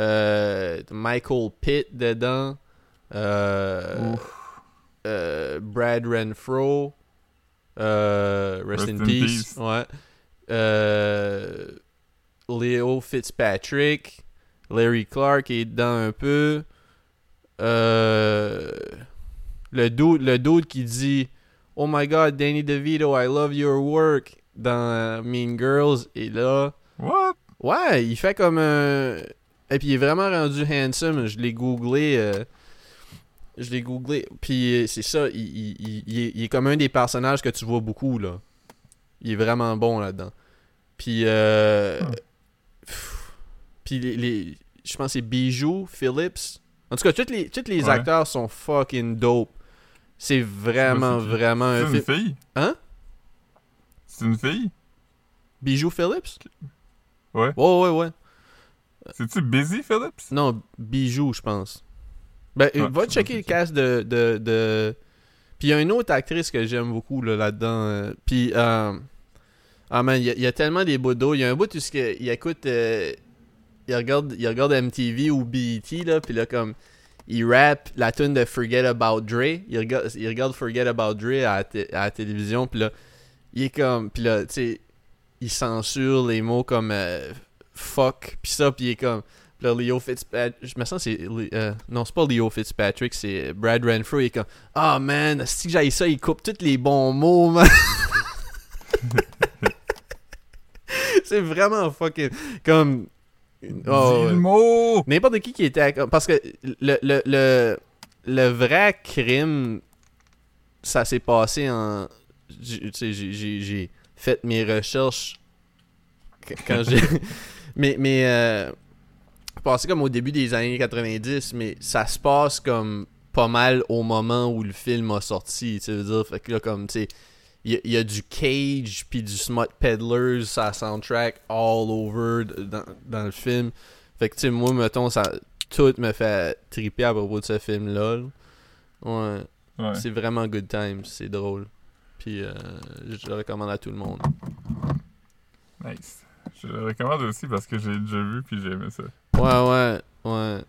Euh, Michael Pitt dedans. Euh, euh, Brad Renfro. Euh, rest, in, peace. Ouais. Euh, Leo Fitzpatrick. Larry Clark est dedans un peu. Euh, le dude, le dude qui dit Oh my god, Danny DeVito, I love your work dans Mean Girls est là. What? Ouais, il fait comme un. Et puis il est vraiment rendu handsome. Je l'ai googlé. euh, Je l'ai googlé. Puis c'est ça, il, il- il- il est, il est comme un des personnages que tu vois beaucoup, là. Il est vraiment bon là-dedans. Puis. Euh... Hmm. pff, Puis les, les- Je pense que c'est Bijou, Phillips. En tout cas, tous les, tous les Ouais. acteurs sont fucking dope. C'est vraiment, vraiment un C'est une fille? Hein? C'est une fille? Bijou Phillips? Ouais. Ouais, ouais, ouais. C'est-tu Busy Phillips? Non, Bijou, je pense. Ben, Ah, va checker le cast de. de, de... Puis il y a une autre actrice que j'aime beaucoup là, là-dedans. euh, Puis. euh, Ah man, il y, a- il y a tellement des bouts d'eau. Il y a un bout où il écoute. euh, Il regarde, il regarde MTV ou BET, là. Puis là, comme. Il rappe la tune de Forget About Dre. Il regarde, il regarde Forget About Dre à, à la télévision. Puis là, il est comme. Puis là, tu sais. Il censure les mots comme. Fuck, pis ça, pis il est comme. Pis là, Leo Fitzpatrick. Je me sens c'est. euh, non, c'est pas Leo Fitzpatrick, c'est Brad Renfro. Il est comme. Ah man, si j'aille ça, il coupe tous les bons mots, man. c'est vraiment fucking. Comme. Oh, mot! N'importe qui qui était. à- Parce que le, le, le, le vrai crime, ça s'est passé en. j'ai- fait mes recherches qu- quand j'ai. mais. mais euh, passé comme au début des années 90, mais ça se passe comme pas mal au moment où le film a sorti. Tu veux dire, fait que là, comme, tu sais. Il y, a- il y a du Cage puis du Smut Peddlers, sa soundtrack all over dans, dans le film. Fait que, tu sais, moi, mettons, ça, tout me fait triper à propos de ce film-là. là. Ouais, Ouais. c'est vraiment good time, c'est drôle. Puis, euh, je le recommande à tout le monde. Nice. Je le recommande aussi parce que j'ai déjà vu puis j'ai aimé ça. Ouais, ouais, ouais.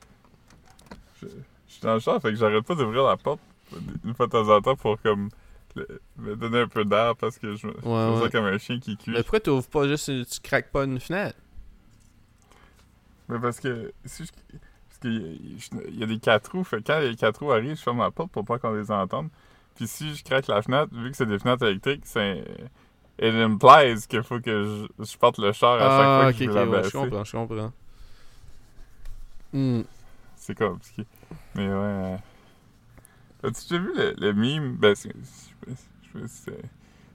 Je je suis dans le char, fait que j'arrête pas d'ouvrir la porte une fois de temps en temps pour comme le- me donner un peu d'air parce que je me, Ouais, sens ouais. comme un chien qui cuit. Mais pourquoi tu ouvres pas juste, tu craques pas une fenêtre? Mais parce que si je, parce qu'il y, y a des quatre roues, fait que quand les quatre roues arrivent, je ferme la porte pour pas qu'on les entende. Puis si je craque la fenêtre, vu que c'est des fenêtres électriques, c'est it implies qu'il faut que je, je porte le char à chaque Ah, fois ok, que je ok, veux la ouais, je comprends, je comprends. Hmm. C'est compliqué. Mais ouais. euh, As-tu déjà vu le, le meme? Ben, c'est, je sais- pas si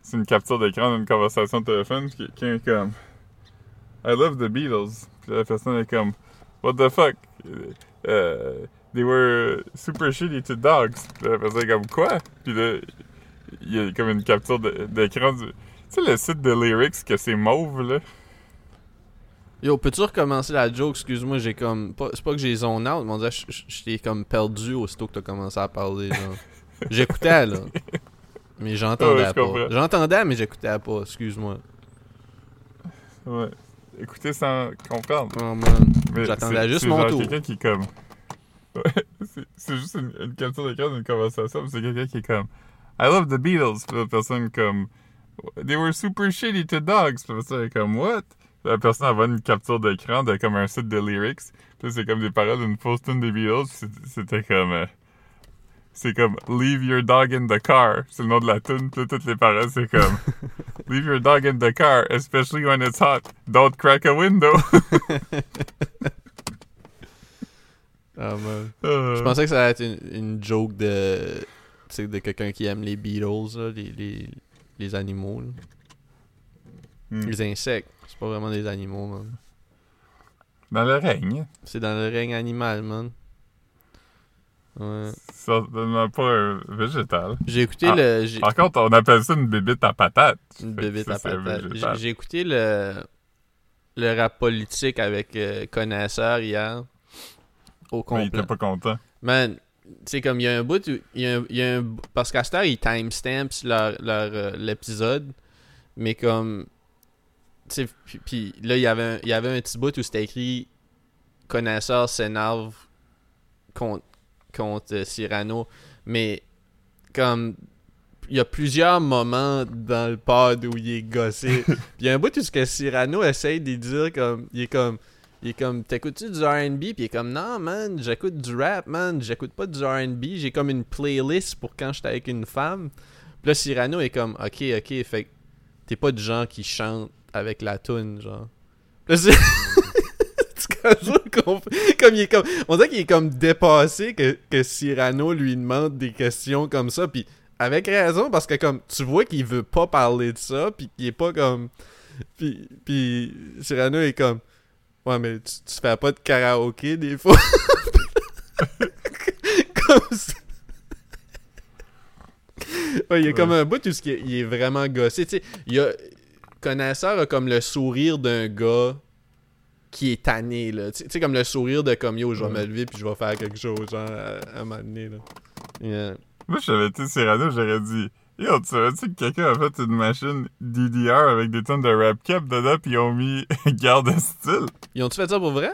c'est, une capture d'écran d'une conversation de téléphone. Puis quelqu'un est comme I love the Beatles. Puis la personne est comme What the fuck? Euh, they were super shitty to dogs. Puis la personne est comme Quoi? Puis là, il y a comme une capture d'écran du. Tu sais, le site de lyrics que c'est mauve, là? Yo, peux-tu recommencer la joke? Excuse-moi, j'ai comme. C'est pas que j'ai zone out, mais on dirait que t'ai comme perdu aussitôt que t'as commencé à parler. J'écoutais, là. Mais j'entendais Ouais, pas. J'entendais, mais j'écoutais pas, excuse-moi. Ouais. Écoutez sans comprendre. Oh J'attendais juste mon genre tour. quelqu'un qui est comme. Ouais, c'est- juste une, une capture d'écran d'une conversation, mais c'est quelqu'un qui est comme. I love the Beatles. Puis la personne comme. They were super shitty to dogs. Puis est comme, what? La personne envoie une capture d'écran de comme un site de lyrics. Puis c'est comme des paroles d'une fausse tune des Beatles. C'était comme. euh, c'est comme Leave your dog in the car. C'est le nom de la tune. Puis toutes les paroles, c'est comme Leave your dog in the car, especially when it's hot. Don't crack a window. Ah man. Euh, Je pensais que ça allait être une, une joke de. De quelqu'un qui aime les Beatles, là, les, les, les animaux, hmm. Les insectes. C'est pas vraiment des animaux, man. Dans le règne. C'est dans le règne animal, man. Ouais. Certainement pas un végétal. J'ai écouté Ah, le. Par contre, on appelle ça une bébite à patate. Une ça, à patate. J'ai écouté le, le rap politique avec euh, Connaisseur hier. Au Mais il complet. était pas content. Man, c'est comme il y a un bout où. Il y a un, il y a un- parce qu'à cette heure, ils timestamps leur, leur, euh, l'épisode. Mais comme. Tu sais, puis, puis là, il y avait un, il y avait un petit bout où c'était écrit Connaisseur s'énerve contre, contre euh, Cyrano. Mais comme. Il y a plusieurs moments dans le pod où il est gossé. Puis il y a un bout où ce que Cyrano essaye de dire comme. Il est comme. Il est comme, t'écoutes-tu du RB? Puis il est comme, non, man, j'écoute du rap, man. J'écoute pas du RB. J'ai comme une playlist pour quand j'étais avec une femme. Puis là, Cyrano est comme, ok, ok, fait t'es pas du genre qui chante avec la toune, genre. Puis Là, comme comme il est comme on dirait qu'il est comme dépassé que, que Cyrano lui demande des questions comme ça puis avec raison parce que comme tu vois qu'il veut pas parler de ça puis qu'il est pas comme puis puis Cyrano est comme ouais mais tu, tu fais pas de karaoké des fois? Comme ça Ouais, il y a comme un bout où est- il est vraiment gossé. Tu sais, il y a connaisseur a comme le sourire d'un gars qui est tanné là. Tu sais- tu comme le sourire de comme yo, je vais Ouais. me lever puis je vais faire quelque chose genre à, à donné là. Yeah. Moi, si j'avais été Cyrano, j'aurais dit Yo, tu savais-tu que quelqu'un a fait une machine DDR avec des tonnes de rap cap dedans, puis ils ont mis garde de style? Ils ont-tu fait ça pour vrai?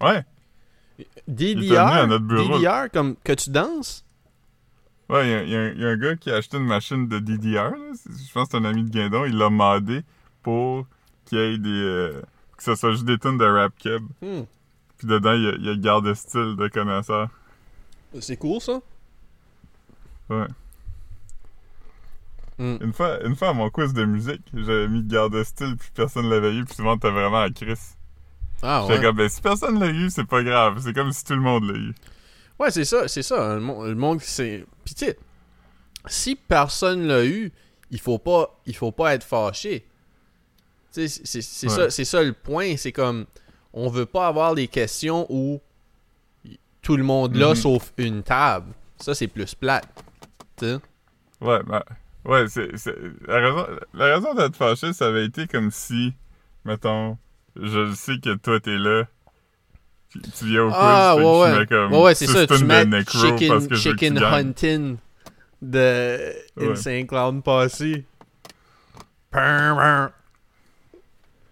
Ouais. DDR? DDR comme que tu danses? Ouais, il y a- y, un- il y a un gars qui a acheté une machine de DDR. là. Je pense que c'est un ami de Guindon. Il l'a modé pour qu'il y ait des. euh, que ce soit juste des tunes de rap keb. Hmm. Puis dedans, il y a, il y a garde de style de connaisseur. C'est cool, ça. Ouais. Hmm. Une fois, une fois à mon quiz de musique, j'avais mis garde de style, puis personne l'avait eu, puis tout le monde était vraiment à Chris. Ah ouais. comme, ben si personne l'a eu, c'est pas grave. C'est comme si tout le monde l'a eu. Ouais, c'est ça, c'est ça. Le, mon- le monde, c'est. Tu sais, si personne l'a eu, il faut pas, il faut pas être fâché. Tu sais, c'est- Ouais. ça, c'est ça le point. C'est comme, on veut pas avoir des questions où tout le monde là Mhm. sauf une table. Ça, c'est plus plate. Tu sais? Ouais, ben, ouais, c'est, la raison, la raison d'être fâché, ça avait été comme si, mettons, je sais que toi t'es là, puis tu viens au quiz, Ah, que ouais, ouais. mets comme Ouais, ouais, c'est ça. Tu mets parce chicken, que que chicken tu hunting de Ouais. Insane Clown passé.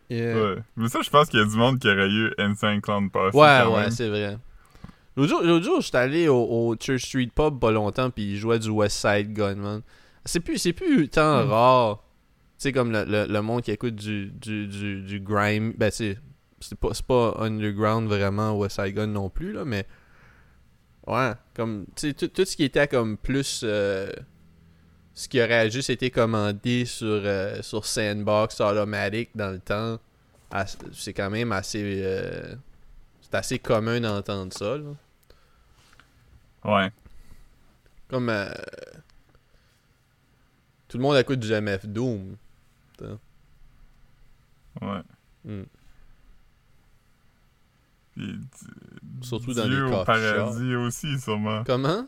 Yeah. Ouais. Mais ça, je pense qu'il y a du monde qui aurait eu Insane Clown Passé. Ouais, ouais, c'est vrai. L'autre jour, jour, j'étais allé au, au Church Street Pub pas longtemps, puis ils jouaient du West Side Gun, man. C'est plus, c'est plus tant Mm. rare. Tu sais, comme le, le, le monde qui écoute du, du, du, du grime. Ben, c'est, c'est pas, c'est pas underground vraiment, West Side Gun non plus, là, mais. Ouais, comme. Tu sais, tout, tout ce qui était comme plus. euh, ce qui aurait juste été commandé sur, euh, sur Sandbox Automatic dans le temps, c'est quand même assez. euh, c'est assez commun d'entendre ça, là. Ouais. Comme. euh, tout le monde écoute du MF Doom. Ouais. Hmm. Puis, Surtout dans Dieu les au paradis aussi, sûrement. Comment?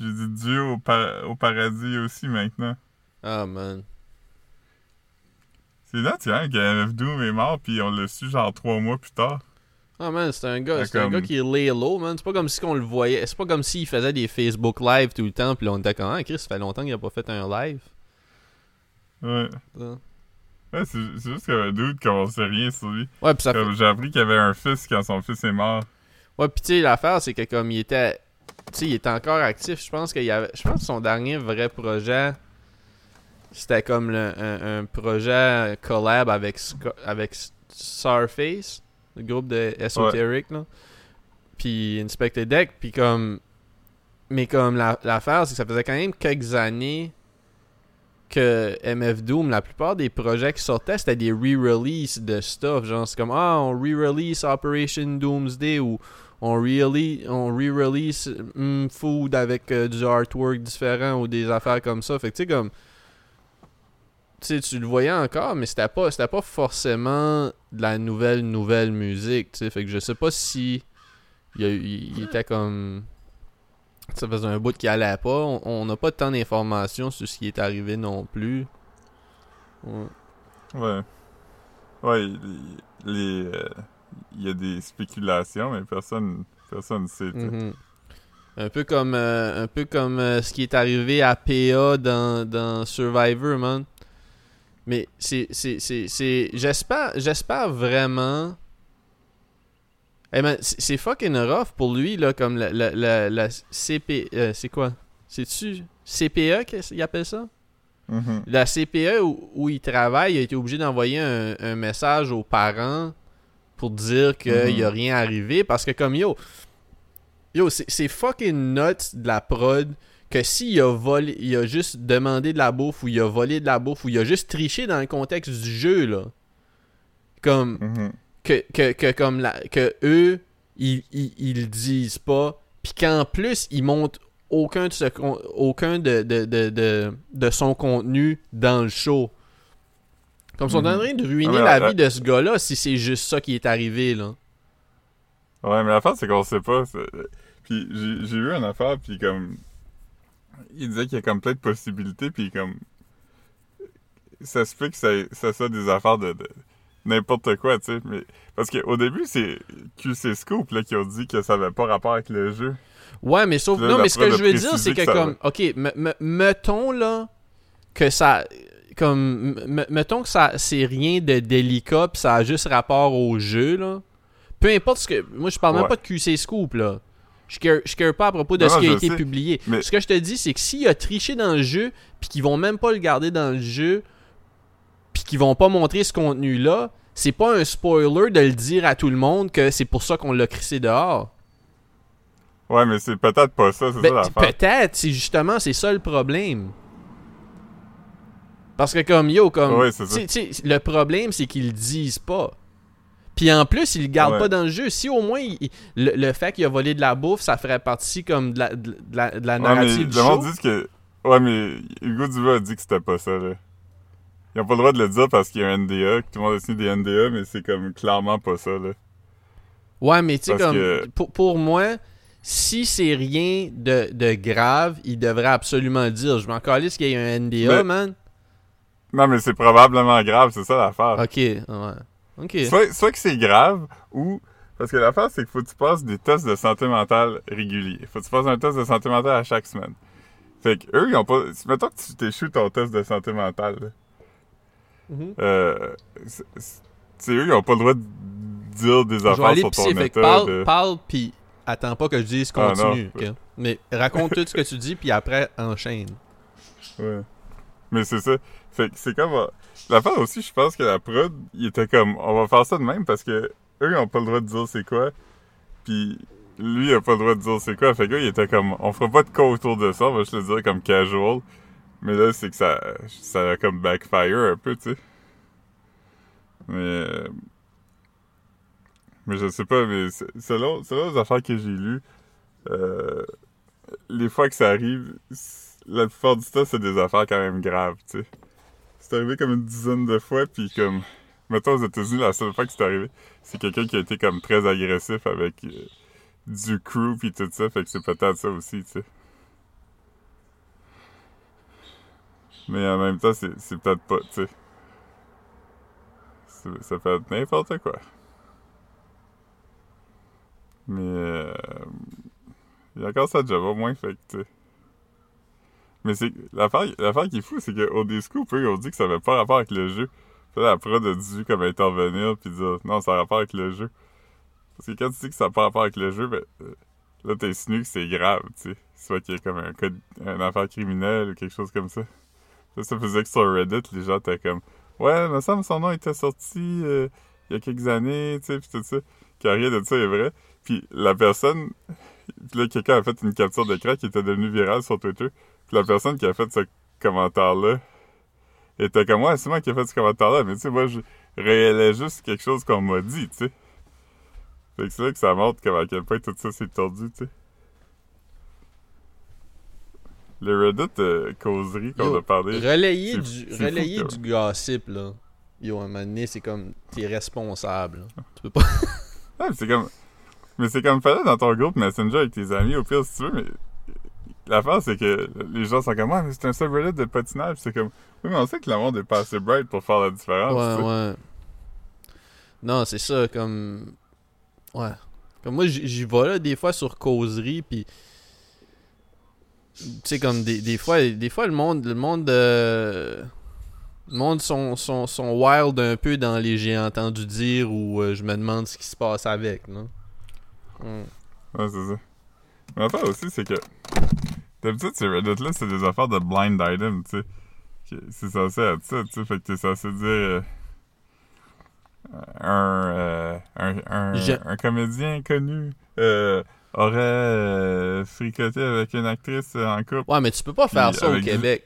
J'ai dit Dieu au, par- au paradis aussi maintenant. Ah, man. C'est là, tu vois, que MF Doom est mort, puis on l'a su genre trois mois plus tard. Ah, man, c'est un gars, Ah, c'est un gars qui est lay low, man. C'est pas comme si on le voyait. C'est pas comme s'il faisait des Facebook Live tout le temps, puis là, on était comme, ah, Chris, ça fait longtemps qu'il a pas fait un live. Ouais. Ça. Ouais, c'est juste qu'il y avait un dude qu'on sait rien sur lui. Ouais, puis ça fait. J'ai appris qu'il y avait un fils quand son fils est mort. Ouais, pis tu sais, l'affaire, c'est que comme il était. Tu sais, il était encore actif. Je pense qu'il avait. Je pense que son dernier vrai projet. C'était comme le- un, un projet collab avec, Sc- avec Starface, le groupe de Esoteric, là. Puis Inspector Deck. Puis comme. Mais comme la- l'affaire, c'est que ça faisait quand même quelques années que MF Doom, la plupart des projets qui sortaient, c'était des re-releases de stuff. Genre, c'est comme, ah, on re-release Operation Doomsday ou on re-release, on re-release hum, Food avec euh, du artwork différent ou des affaires comme ça. Fait que tu sais, comme. Tu sais, tu le voyais encore, mais c'était pas, c'était pas forcément de la nouvelle, nouvelle musique. Tu sais, fait que je sais pas si. Il, a il- il était comme. Ça faisait un bout qui allait pas. On- n'a pas tant d'informations sur ce qui est arrivé non plus. Ouais. Ouais. Ouais, les. euh, Il y a des spéculations, mais personne personne sait. Mhm. Un peu comme euh, un peu comme euh, ce qui est arrivé à PA dans, dans Survivor, man. Mais c'est j'espère j'espère vraiment Eh man, c'est fucking rough pour lui là comme la la la, la CP euh, c'est quoi? C'est-tu CPE qu'il appelle ça? Mhm. la CPE où, où il travaille, il a été obligé d'envoyer un, un message aux parents pour dire qu'il Mhm. a rien arrivé parce que comme yo, yo c'est c'est fucking nuts de la prod que s'il a volé, il a juste demandé de la bouffe ou il a volé de la bouffe ou il a juste triché dans le contexte du jeu là, comme Mhm. que, que, que comme la, que eux ils, ils, ils disent pas puis qu'en plus ils montent aucun de, ce con- aucun de, de, de, de, de son contenu dans le show comme ils sont en Mhm. train de ruiner Ah, la la- vie de ce gars-là si c'est juste ça qui est arrivé là Ouais, mais l'affaire, c'est qu'on sait pas. Puis j'ai j'ai vu une affaire, puis comme. Il disait qu'il y a comme plein de possibilités, puis comme. Ça se peut que ça, ça soit des affaires de. de N'importe quoi, tu sais. Mais... Parce qu'au début, c'est QC Scoop là, qui ont dit que ça avait pas rapport avec le jeu. ouais mais sauf Là, non mais ce que je veux dire c'est que, comme ok me- me- mettons là que ça comme me- mettons que ça c'est rien de délicat pis ça a juste rapport au jeu là peu importe ce que moi je parle même Ouais. pas de QC Scoop là je care, je care pas à propos de Non, ce qui a été sais. publié Mais- ce que je te dis c'est que s'il a triché dans le jeu puis qu'ils vont même pas le garder dans le jeu puis qu'ils vont pas montrer ce contenu là c'est pas un spoiler de le dire à tout le monde que c'est pour ça qu'on l'a crissé dehors. Ouais, mais c'est peut-être pas ça, c'est Ben, ça. Peut-être, c'est justement, c'est ça le problème. Parce que comme yo, comme Ouais, le problème c'est qu'ils le disent pas. Puis en plus, ils le Ouais. pas dans le jeu. Si au moins il- il- le, le fait qu'il a volé de la bouffe, ça ferait partie comme de la, de la, de la Ouais, mais narrative du show. dit que. Ouais, mais Hugo Dubois a dit que c'était pas ça, là. Ils ont pas le droit de le dire parce qu'il y a un NDA, que tout le monde a signé des NDA, mais c'est comme clairement pas ça, là. Ouais, mais tu sais comme que- pour, pour moi, si c'est rien de, de grave, il devrait absolument le dire. Je m'en calisse qu'il y ait un NDA, Mais- man. Non, mais c'est probablement grave, c'est ça l'affaire. Ok, ouais. Soit, soit que c'est grave, ou. Parce que l'affaire, c'est qu'il faut que tu passes des tests de santé mentale réguliers. Faut que tu fasses un test de santé mentale à chaque semaine. Fait que eux, ils ont pas. Mettons que tu t'échoues ton test de santé mentale. Mhm. Euh. c'est- c'est- Tu sais, eux, ils ont pas le droit de dire des affaires sur ton état. parle, de- parle, puis attends pas que je dise Ah, non. continue? Mais raconte tout ce que tu dis, puis après, enchaîne. Ouais. Mais c'est ça. Fait que c'est comme. Euh, L'affaire aussi, je pense que la prod, il était comme. On va faire ça de même parce que eux, ils ont pas le droit de dire c'est quoi. Puis lui, il a pas le droit de dire c'est quoi. Fait que là, il était comme. On fera pas de cas autour de ça, on va juste le dire comme casual. Mais là, c'est que ça. Ça a comme backfire un peu, tu sais. Mais. Mais je sais pas, mais selon, selon les affaires que j'ai lues, euh, les fois que ça arrive, la plupart du temps, c'est des affaires quand même graves, tu sais. C'est arrivé comme une dizaine de fois, puis comme... Mettons, aux États-Unis, la seule fois que c'est arrivé, c'est quelqu'un qui a été comme très agressif avec euh, du crew puis tout ça, fait que c'est peut-être ça aussi, tu sais. Mais en même temps, c'est peut-être pas, tu sais. Ça peut être n'importe quoi. Mais... Euh... Il y a encore ça au moins, fait que, tu sais. Mais c'est l'affaire, l'affaire qui est fou, c'est qu'au Disco, eux, ils dit que ça avait pas rapport avec le jeu. Puis la prod a dû comme intervenir puis dire non, ça a rapport avec le jeu. Parce que quand tu dis que ça n'a pas rapport avec le jeu, ben euh, là t'insinues que c'est grave, tu sais. Soit qu'il y a comme un code, une affaire criminelle ou quelque chose comme ça. Ça, ça faisait que sur Reddit, les gens étaient comme Ouais, me semble son nom était sorti euh, il y a quelques années, tu sais, pis tout ça. Que rien de ça est vrai. Puis la personne, puis là, quelqu'un a fait une capture d'écran qui était devenue virale sur Twitter. La personne qui a fait ce commentaire-là était comme, ouais, c'est moi qui ai fait ce commentaire-là, mais tu sais, moi, je réélais juste quelque chose qu'on m'a dit, tu sais. Fait que c'est là que ça montre comme à quel point tout ça s'est tordu, tu sais. Le Reddit euh, causerie qu'on a parlé. Relayer du, fou, relayer du gossip, là. Yo, à un moment donné, c'est comme, t'es responsable. là. Tu peux pas... Ouais, mais c'est comme. Mais c'est comme fallait dans ton groupe Messenger avec tes amis, au pire, si tu veux, mais. L'affaire, c'est que les gens sont comme, ouais, mais c'est un subreddit de patinage. C'est comme, oui, mais on sait que le monde est pas assez bright pour faire la différence. ouais, ouais. Non, c'est ça, comme... Ouais. Comme moi, j'y vais, là, des fois, sur causerie, puis... Tu sais, comme des, des fois, des fois, le monde, le monde, euh, le monde sont, sont, sont wild un peu dans les j'ai entendu dire ou euh, je me demande ce qui se passe avec, non? Ouais, c'est ça. Mais l'affaire aussi, c'est que. D'habitude, ces Reddit-là, c'est des affaires de blind item, tu sais. C'est censé être ça, tu sais. Fait que t'es censé dire. euh, un, euh, un, un, Je- un comédien connu euh, aurait euh, fricoté avec une actrice en couple. Ouais, mais tu peux pas faire ça au du- Québec.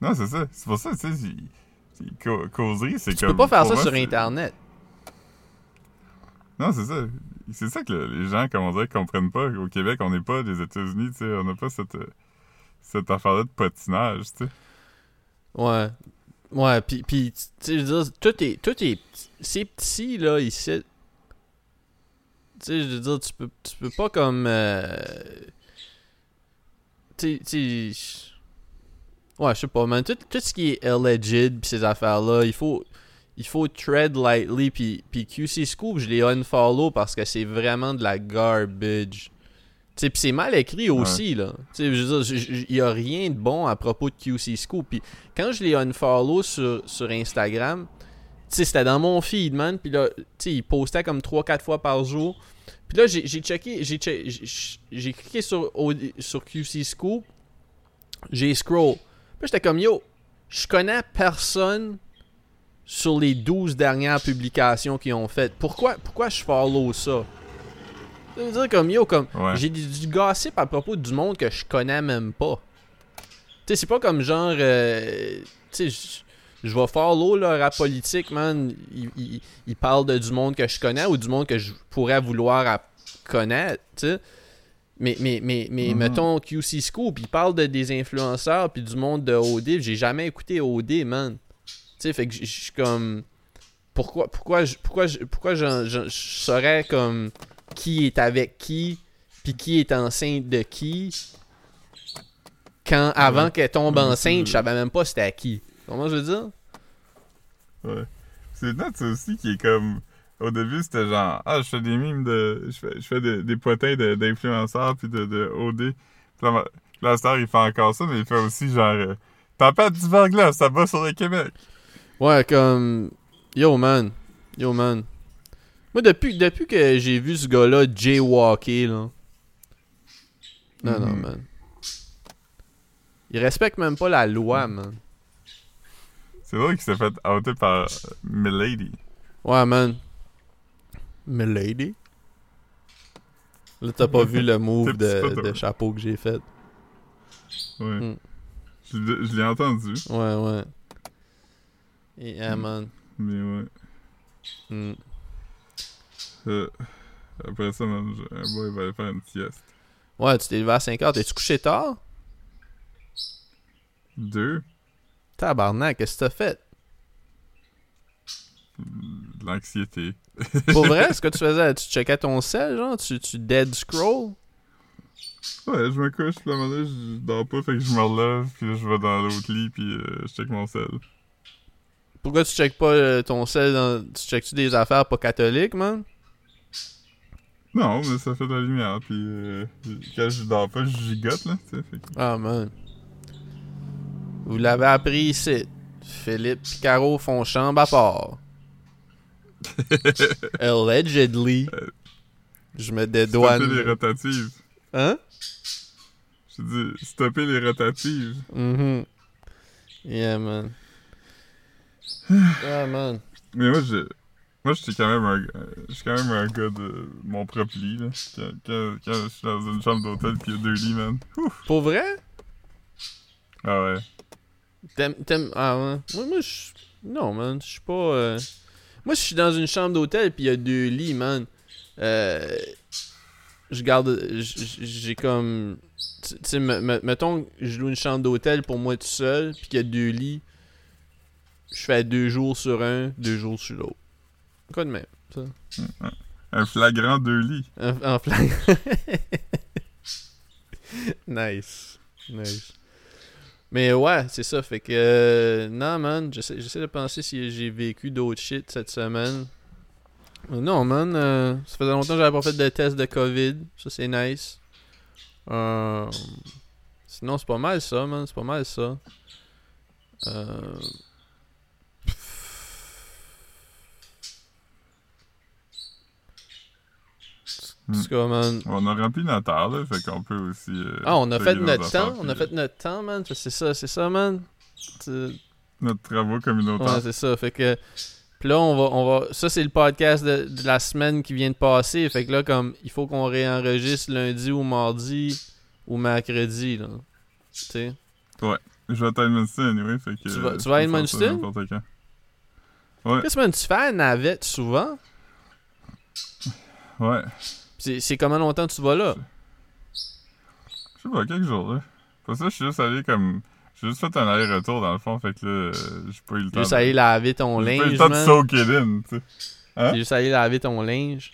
Non, c'est ça. C'est pour ça, tu sais. c'est- Causerie, c'est Tu comme. peux pas faire ça sur Internet. Non, c'est ça. C'est ça que le- les gens, comme on dirait, comprennent pas. Au Québec, on n'est pas des États-Unis, tu sais. On n'a pas cette, euh, cette affaire-là de patinage, tu sais. Ouais. Ouais, puis, puis tu sais, je veux dire, tout est, tout est, c'est petit, là, ici. Tu sais, je veux dire, tu peux, tu peux pas comme, euh, tu sais, ouais, je sais pas, man, tout, tout ce qui est alleged pis ces affaires-là, il faut, il faut tread lightly, puis, puis QC Scoop, je les unfollow parce que c'est vraiment de la garbage. Pis c'est mal écrit aussi, là. Tu sais, je veux dire, il y a rien de bon à propos de QC Scoop. Puis quand je les unfollow sur, sur Instagram, c'était dans mon feed, man. Puis là, tu sais, ils postaient comme 3-4 fois par jour. Puis là, j'ai checké, j'ai j'ai- j'ai cliqué sur, au- sur QC Scoop, j'ai scroll. Puis j'étais comme, yo, je connais personne sur les 12 dernières publications qu'ils ont faites. Pourquoi, pourquoi je follow ça? Ça veut dire comme yo, comme Ouais. j'ai du, du gossip à propos du monde que je connais même pas. Tu sais, c'est pas comme genre. euh, tu sais, je- vais follow le rap politique, man. Il, il, il parle de du monde que je connais ou du monde que je pourrais vouloir à- connaître, tu sais. Mais, mais, mais, mais Mhm. mettons QC Scoop, il parle de des influenceurs puis du monde de OD. J'ai jamais écouté OD, man. Sais, fait que je suis comme. Pourquoi, pourquoi, je- pourquoi, je- pourquoi je, saurais comme qui est avec qui, puis qui est enceinte de qui, quand avant Ouais. qu'elle tombe Ouais, enceinte, je savais même pas c'était à qui. Comment je veux dire? Ouais. C'est ça aussi, qui est comme. Au début, c'était genre, ah, je fais des mimes de. Je fais, je fais des, des potins de- d'influenceurs puis de, de OD. Puis la star, il fait encore ça, mais il fait aussi genre. Euh, Tempête du verglas, ça va sur le Québec. Ouais, comme. Yo, man. Yo, man. Moi, depuis, depuis que j'ai vu ce gars-là jaywalker, là. Non, non, Mhm. man. Il respecte même pas la loi, man. C'est vrai qu'il s'est fait outer par euh, Milady. Ouais, man. Milady? Là, t'as pas vu le move de, de chapeau que j'ai fait. Ouais. Mm. Je l'ai entendu, Ouais, ouais. Et, ah, Mm. man. mais ouais. Mm. Euh, après ça, man, un boy va aller faire une sieste. Ouais, tu t'es levé à 5 heures. T'es-tu couché tard? Deux, Tabarnak, qu'est-ce que t'as fait? de l'anxiété. Pour vrai, ce que tu faisais, tu checkais ton sel, genre? Tu, tu dead scroll? Ouais, je me couche, puis là, à un moment donné, je dors pas, fait que je me relève, puis là, je vais dans l'autre lit, puis euh, je check mon sel. Pourquoi tu checkes pas euh, ton sel dans... Tu checkes-tu des affaires pas catholiques, man? Non, mais ça fait de la lumière, puis euh, quand je dors pas, je gigote, là, tu sais, fait que... Ah, man. Vous l'avez appris ici. Philippe et Caro font chambre à part. Allegedly. Je me Stopper les dédouane. rotatives. Hein? Je dis, stopper les rotatives. Mhm. Yeah, man. Ah, man. Mais moi, je... Moi, j'étais quand même un... euh, quand même un gars de mon propre lit, là. Quand, quand, quand je suis dans une chambre d'hôtel, puis il y a deux lits, man. Ouf! Pour vrai? Ah ouais. T'aimes. t'aimes- Ah, ouais. Moi, moi je. Non, man. Je suis pas. euh, Moi, je suis dans une chambre d'hôtel, puis il y a deux lits, man. Euh. Je garde. J'ai comme. Tu sais, me- me- mettons que je loue une chambre d'hôtel pour moi tout seul, puis qu'il y a deux lits. Je fais deux jours sur un, deux jours sur l'autre. Quoi de même, ça? Un flagrant deux lits. En, en flag. nice. Nice. Mais ouais, c'est ça. Fait que. euh, non, man. J'essaie, de penser si j'ai vécu d'autres shit cette semaine. Non, man. euh, ça faisait longtemps que j'avais pas fait de test de COVID. Ça, c'est nice. Euh, sinon, c'est pas mal ça, man. C'est pas mal ça. Euh, man. On a rempli notre heure, là, fait qu'on peut aussi... euh, Ah, on a fait notre temps, on a puis, fait notre temps, man. C'est ça, c'est ça, man. Notre travaux communautaire. Ouais, c'est ça. Fait que. Puis là, on va, on va. Ça, c'est le podcast de, de la semaine qui vient de passer. Fait que là, comme, il faut qu'on réenregistre lundi ou mardi ou mercredi, là. Tu sais. Je vais être à Edmundston, anyway, fait que... Tu vas- tu vas à Edmundston? quand. Qu'est-ce que tu fais à navette souvent? Ouais. C'est c'est combien longtemps tu vas là? Je sais pas, quelques jours, là. Pour ça, je suis juste allé comme... J'ai juste fait un aller-retour, dans le fond, fait que là, j'ai pas eu le temps Juste de... aller laver ton J'ai pas eu linge, le temps de man. soak it in, tu sais. Hein? J'ai juste aller laver ton linge.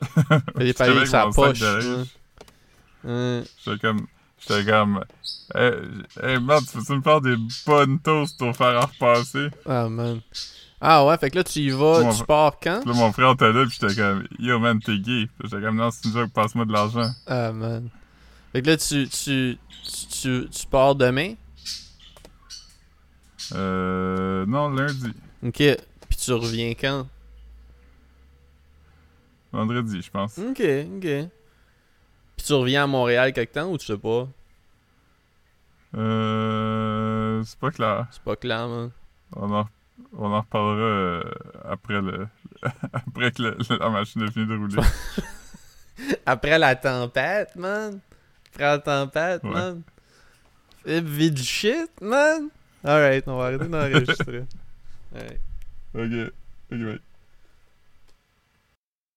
Paillettes avec avec sa poche. linge. Hein. J'étais comme... J'étais comme... Hey, hey man, tu peux-tu me faire des bonnes toasts pour faire en repasser? Ah, man. Ah ouais, fait que là, tu y vas, tu pars quand? Puis là, mon frère était là, pis j'étais comme... Yo, man, t'es gay. J'étais comme, non, c'est une joke, passe-moi de l'argent. Ah, man. Fait que là, tu, tu, tu, tu, tu pars demain? Euh... Non, lundi. Ok. Puis tu reviens quand? Vendredi, je pense. Ok, ok. Puis tu reviens à Montréal quelque temps ou tu sais pas? Euh... C'est pas clair. C'est pas clair, man. On en On en reparlera euh, après le après que le- la machine est finie de rouler. Après la tempête, man. Après la tempête, Ouais. man. Philippe vit du shit, man. Alright, on va arrêter d'enregistrer. Alright. ok. Ok, bye.